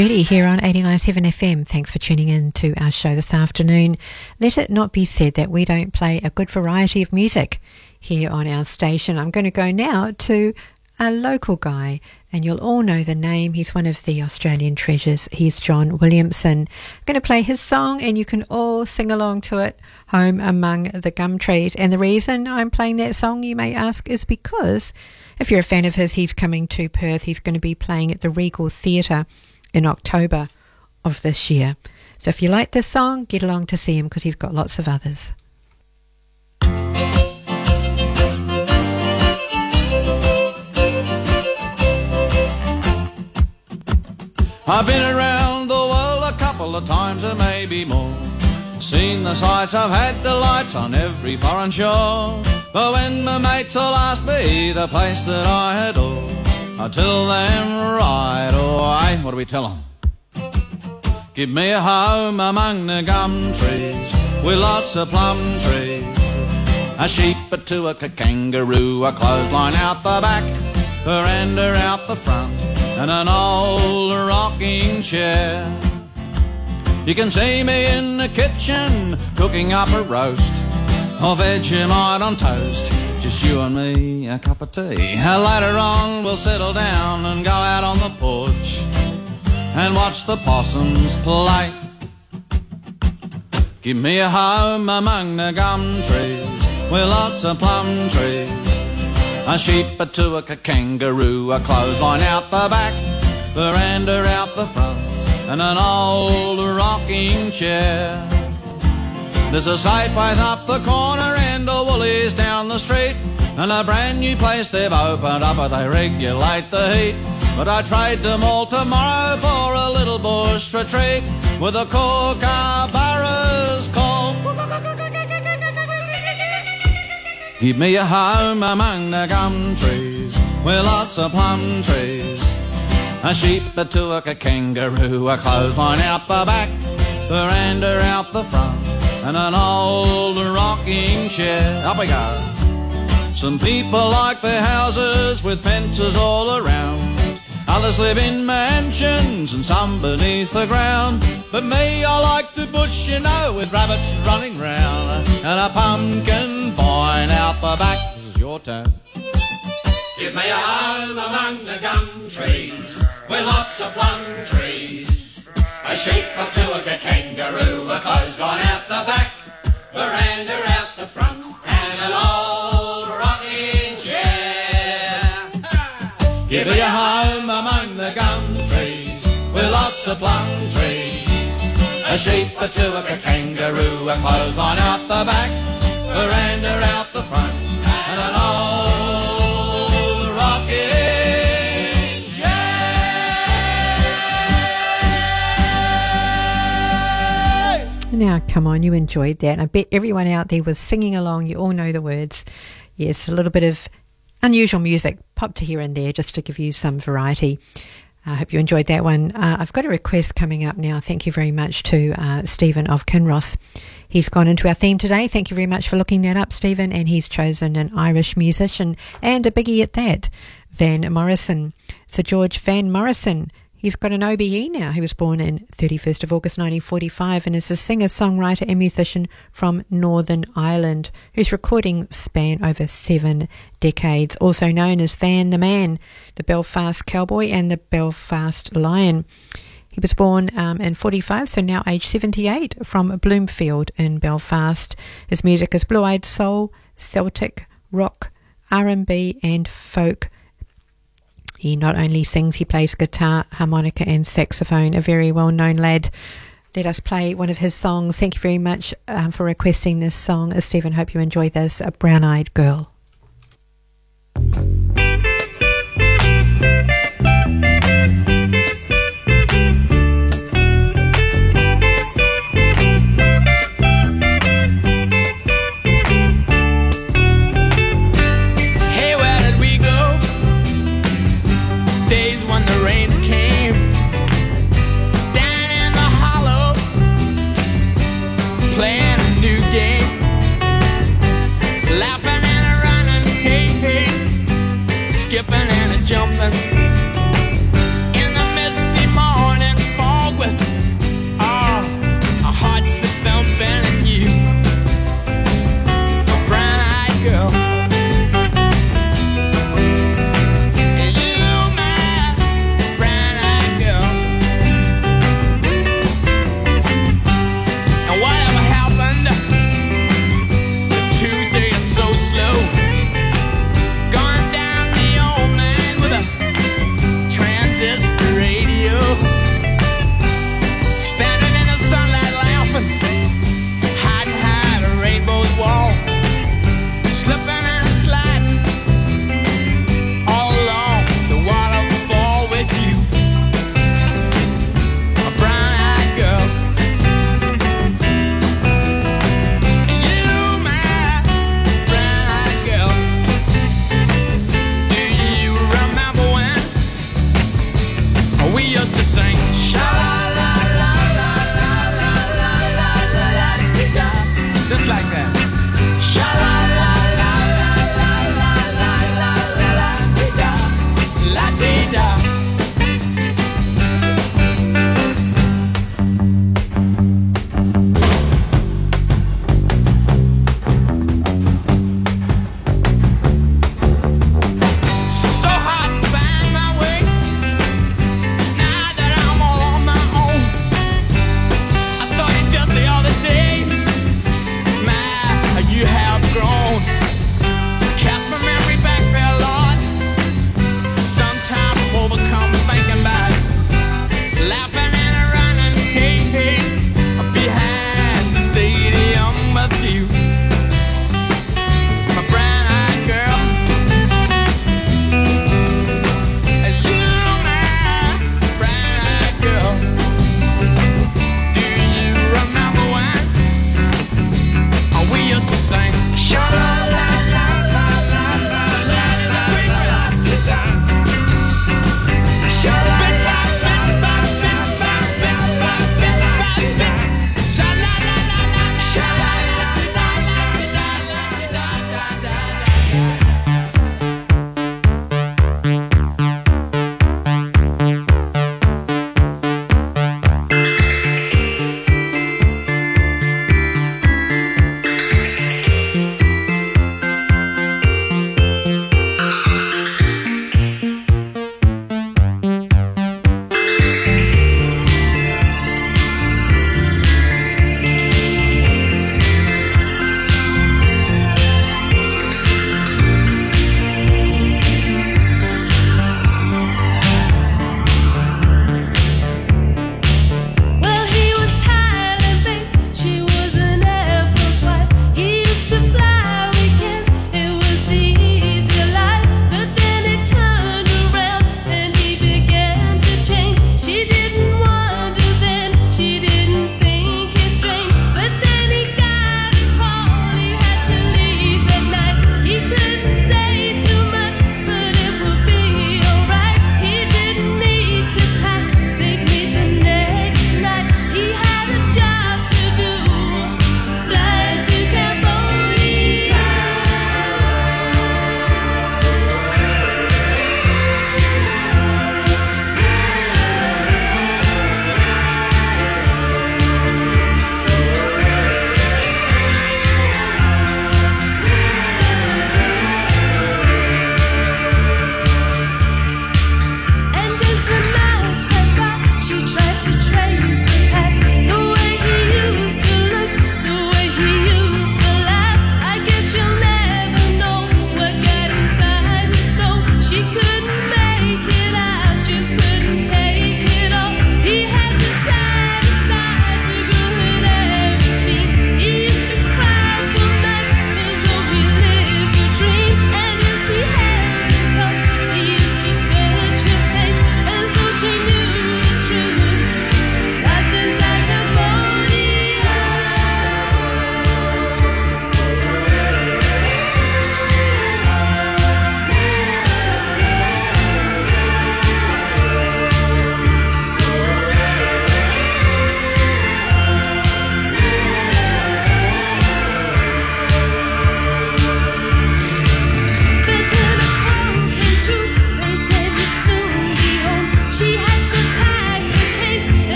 7.30 here on 89.7 FM. Thanks for tuning in to our show this afternoon. Let it not be said that we don't play a good variety of music here on our station. I'm going to go now to a local guy, and you'll all know the name. He's one of the Australian treasures. He's John Williamson. I'm going to play his song, and you can all sing along to it, Home Among the Gum Trees. And the reason I'm playing that song, you may ask, is because... If you're a fan of his, he's coming to Perth. He's going to be playing at the Regal Theatre in October of this year. So if you like this song, get along to see him because he's got lots of others. I've been around the world a couple of times or maybe more. Seen the sights, I've had delights on every foreign shore. But when my mates all ask me the place that I adore, Uh, I tell them right away. What do we tell them? Give me a home among the gum trees with lots of plum trees. A sheep, a two, a kangaroo, a clothesline out the back, veranda out the front, and an old rocking chair. You can see me in the kitchen cooking up a roast of Vegemite on toast. Just you and me, a cup of tea. Later on, we'll settle down and go out on the porch and watch the possums play. Give me a home among the gum trees with lots of plum trees. A sheep, a two, a kangaroo, a clothesline out the back, veranda out the front, and an old rocking chair. There's a Safeways up the corner and a Woolies down the street, and a brand new place they've opened up, but they regulate the heat. But I trade them all tomorrow for a little bush retreat with a kookaburra's call. Give me a home among the gum trees with lots of plum trees. A sheep, a two, a kangaroo, a clothesline out the back, veranda out the front, and an old rocking chair. Up we go. Some people like their houses with fences all around. Others live in mansions and some beneath the ground. But me, I like the bush, you know, with rabbits running round and a pumpkin vine out the back. This is your turn. Give me a home among the gum trees with lots of plum trees. A sheep, a two, a kangaroo, a clothesline out the back, veranda out the front, and an old rocking chair. Give me a home among the gum trees with lots of plum trees. A sheep, a two, a kangaroo, a clothesline out the back, Now, come on, you enjoyed that. I bet everyone out there was singing along. You all know the words. Yes, a little bit of unusual music popped here and there just to give you some variety. I hope you enjoyed that one. Uh, I've got a request coming up now. Thank you very much to uh, Stephen of Kinross. He's gone into our theme today. Thank you very much for looking that up, Stephen. And he's chosen an Irish musician and a biggie at that, Van Morrison. Sir George Van Morrison. He's got an OBE now. He was born in 31st of August 1945 and is a singer, songwriter, and musician from Northern Ireland whose recordings span over seven decades. Also known as Van the Man, the Belfast Cowboy, and the Belfast Lion. He was born um, in 45, so now age 78, from Bloomfield in Belfast. His music is blue-eyed soul, Celtic, rock, R&B, and folk. He not only sings, he plays guitar, harmonica, and saxophone. A very well known lad. Let us play one of his songs. Thank you very much um, for requesting this song, uh, Stephen. Hope you enjoy this. A Brown Eyed Girl.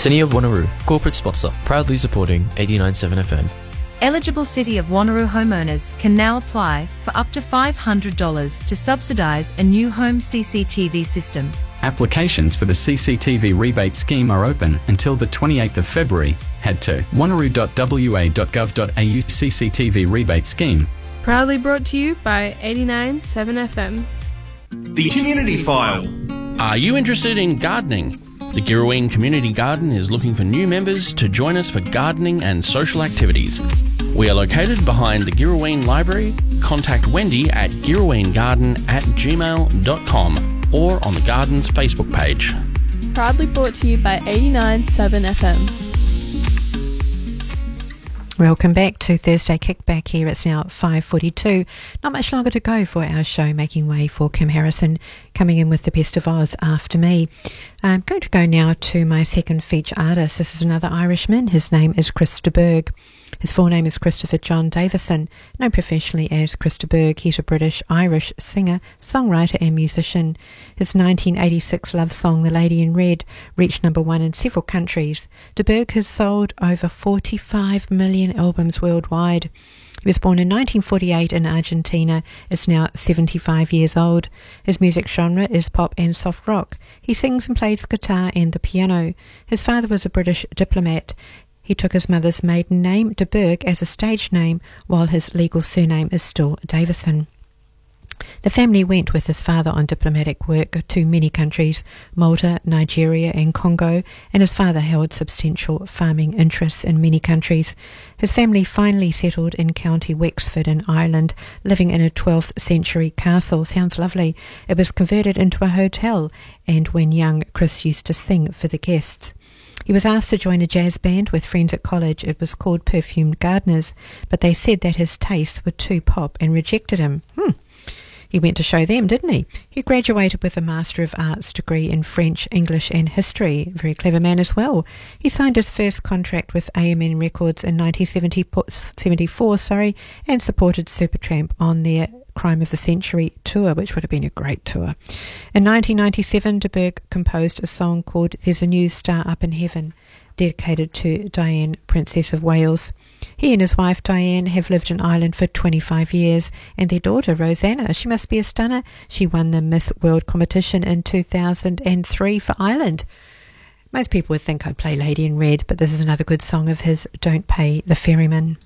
City of Wanneroo, corporate sponsor, proudly supporting 89.7 FM. Eligible City of Wanneroo homeowners can now apply for up to $500 to subsidise a new home CCTV system. Applications for the CCTV rebate scheme are open until the 28th of February. Head to wanneroo.wa.gov.au CCTV rebate scheme. Proudly brought to you by 89.7 FM. The Community File. Are you interested in gardening? The Girrawheen Community Garden is looking for new members to join us for gardening and social activities. We are located behind the Girrawheen Library. Contact Wendy at girrawheengarden at gmail.com or on the garden's Facebook page. Proudly brought to you by 89.7 FM. Welcome back to Thursday Kickback here. It's now 5.42. Not much longer to go for our show, making way for Kim Harrison, coming in with the best of Oz after me. I'm going to go now to my second feature artist. This is another Irishman. His name is Chris de Burgh. His full name is Christopher John Davison, known professionally as Chris de Burgh. He's a British-Irish singer, songwriter and musician. His 1986 love song, The Lady in Red, reached number one in several countries. De Burgh has sold over 45 million albums worldwide. He was born in 1948 in Argentina, is now 75 years old. His music genre is pop and soft rock. He sings and plays guitar and the piano. His father was a British diplomat. He took his mother's maiden name, de Burgh, as a stage name, while his legal surname is still Davison. The family went with his father on diplomatic work to many countries, Malta, Nigeria, and Congo, and his father held substantial farming interests in many countries. His family finally settled in County Wexford in Ireland, living in a 12th century castle. Sounds lovely. It was converted into a hotel, and when young, Chris used to sing for the guests. He was asked to join a jazz band with friends at college. It was called Perfumed Gardeners, but they said that his tastes were too pop and rejected him. Hmm. He went to show them, didn't he? He graduated with a Master of Arts degree in French, English, and History. Very clever man as well. He signed his first contract with A&M Records in 1974, sorry, and supported Supertramp on their Crime of the Century tour, which would have been a great tour. In 1997, de Burgh composed a song called There's a New Star Up in Heaven, dedicated to Diane, Princess of Wales. He and his wife Diane have lived in Ireland for 25 years, and their daughter Rosanna, she must be a stunner. She won the Miss World competition in 2003 for Ireland. Most people would think I play Lady in Red, but this is another good song of his, Don't Pay the Ferryman.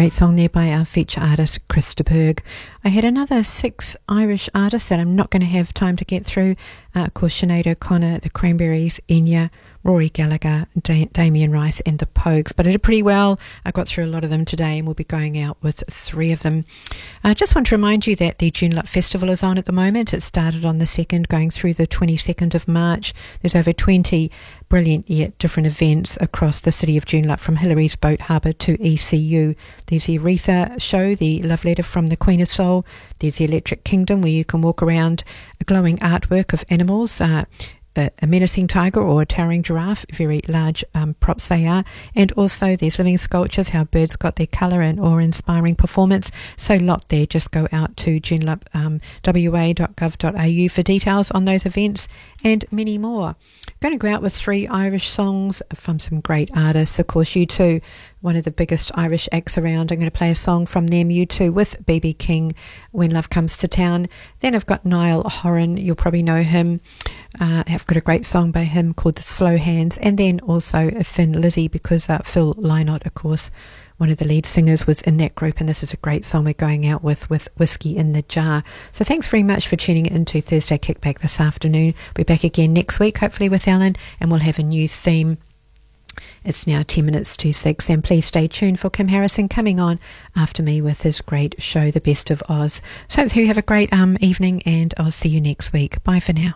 Great song there by our feature artist, Chris de Burgh. I had another six Irish artists that I'm not going to have time to get through. Uh, of course, Sinead O'Connor, the Cranberries, Enya, Rory Gallagher, da- Damien Rice, and the Pogues. But I did pretty well. I got through a lot of them today, and we'll be going out with three of them. I just want to remind you that the June Joondalup Festival is on at the moment. It started on the 2nd, going through the 22nd of March. There's over 20 brilliant yet different events across the city of Joondalup from Hillary's Boat Harbour to ECU. There's the Aretha show, the love letter from the Queen of Soul. There's the Electric Kingdom where you can walk around a glowing artwork of animals. Uh, a, menacing tiger or a towering giraffe, very large um, props they are. And also there's living sculptures, how birds got their colour and awe-inspiring performance. So lot there. Just go out to joondalup, um, for details on those events and many more. Going to go out with three Irish songs from some great artists. Of course, U2, one of the biggest Irish acts around. I'm going to play a song from them, U2 with BB King, When Love Comes to Town. Then I've got Niall Horan, you'll probably know him. Uh, I've got a great song by him called The Slow Hands. And then also a Thin Lizzy, because uh, Phil Lynott, of course, one of the lead singers was in that group, and this is a great song we're going out with with Whiskey in the Jar. So thanks very much for tuning into Thursday Kickback this afternoon. We're back again next week, hopefully with Alan, and we'll have a new theme. It's now 10 minutes to 6, and please stay tuned for Kim Harrison coming on after me with his great show, The Best of Oz. So, hope you have a great um, evening, and I'll see you next week. Bye for now.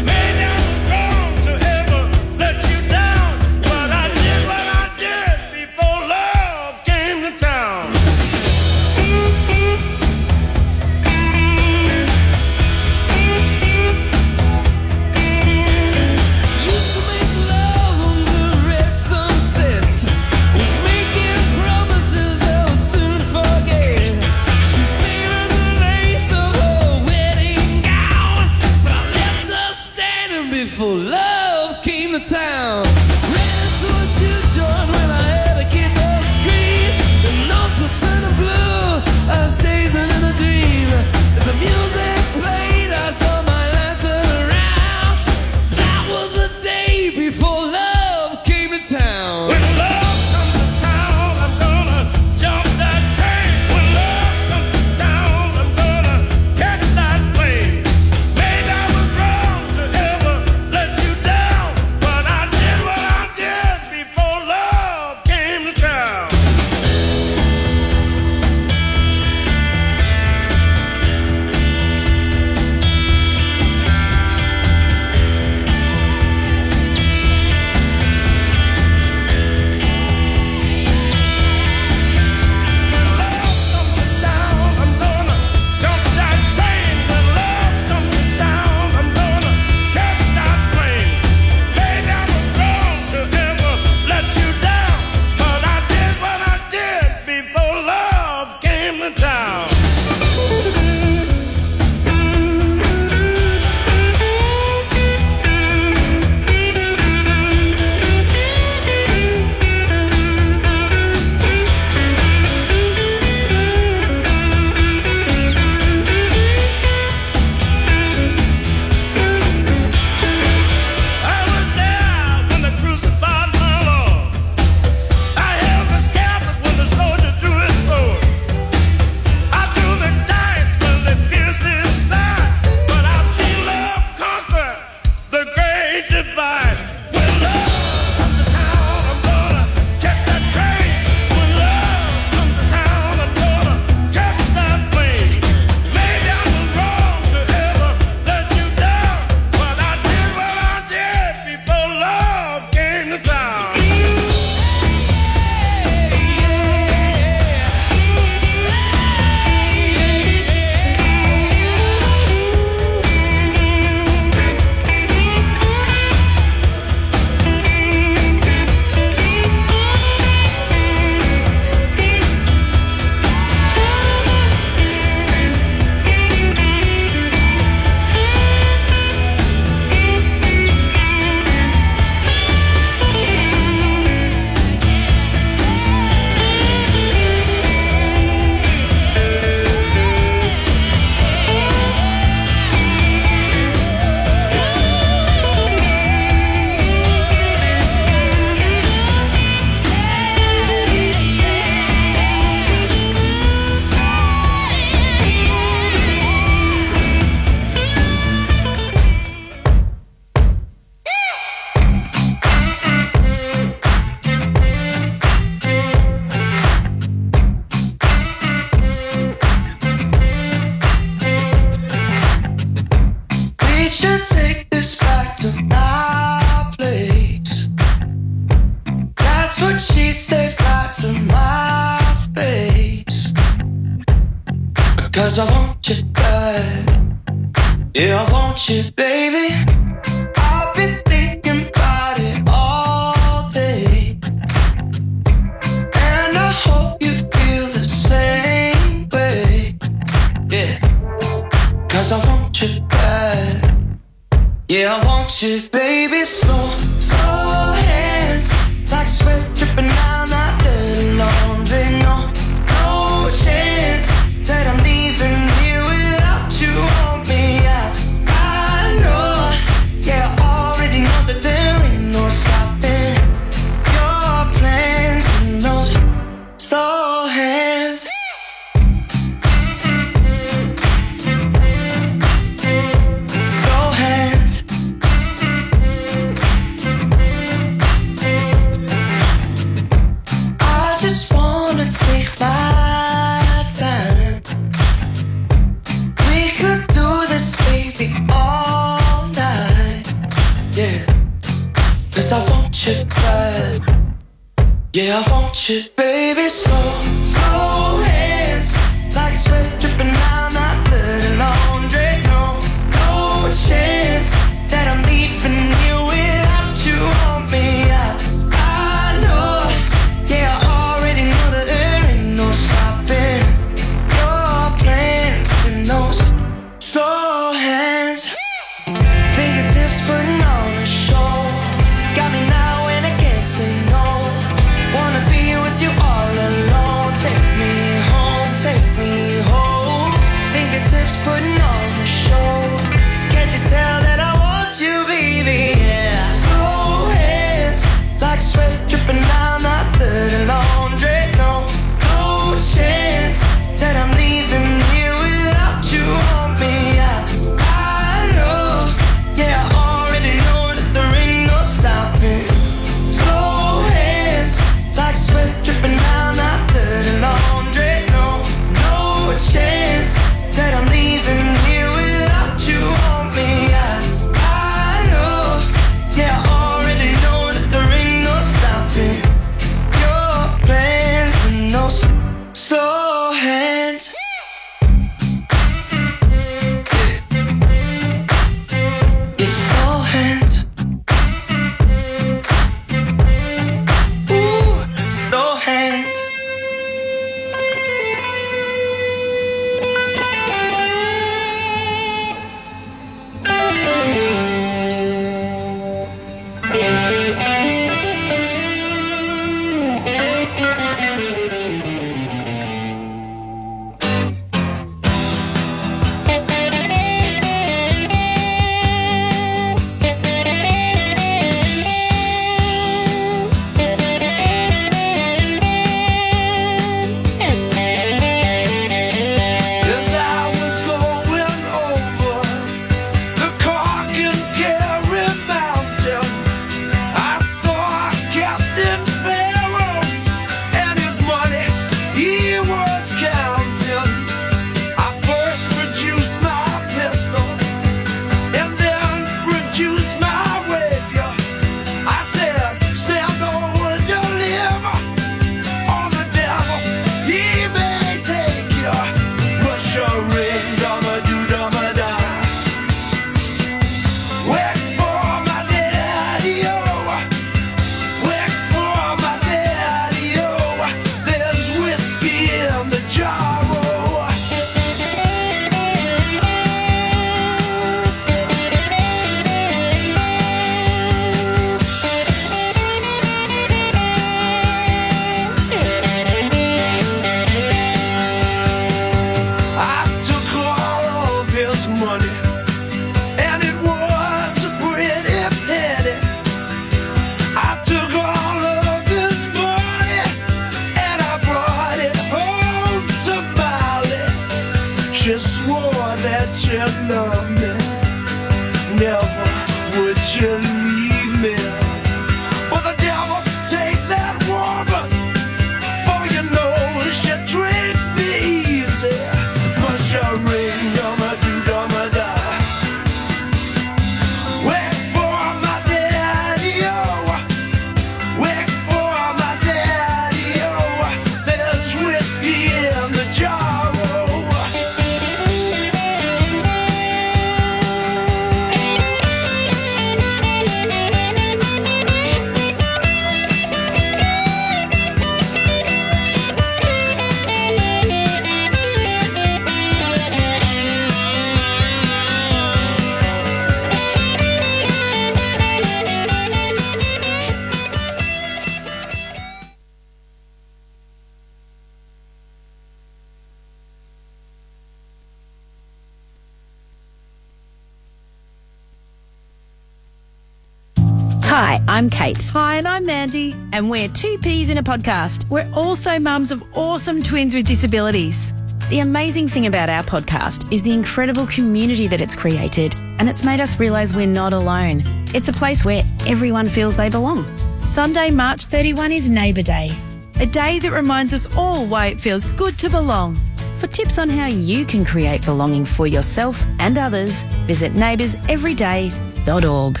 Podcast. We're also mums of awesome twins with disabilities. The amazing thing about our podcast is the incredible community that it's created, and it's made us realise we're not alone. It's a place where everyone feels they belong. Sunday, March 31 is Neighbour Day, a day that reminds us all why it feels good to belong. For tips on how you can create belonging for yourself and others, visit neighbourseveryday.org.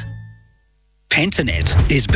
Pentanet is built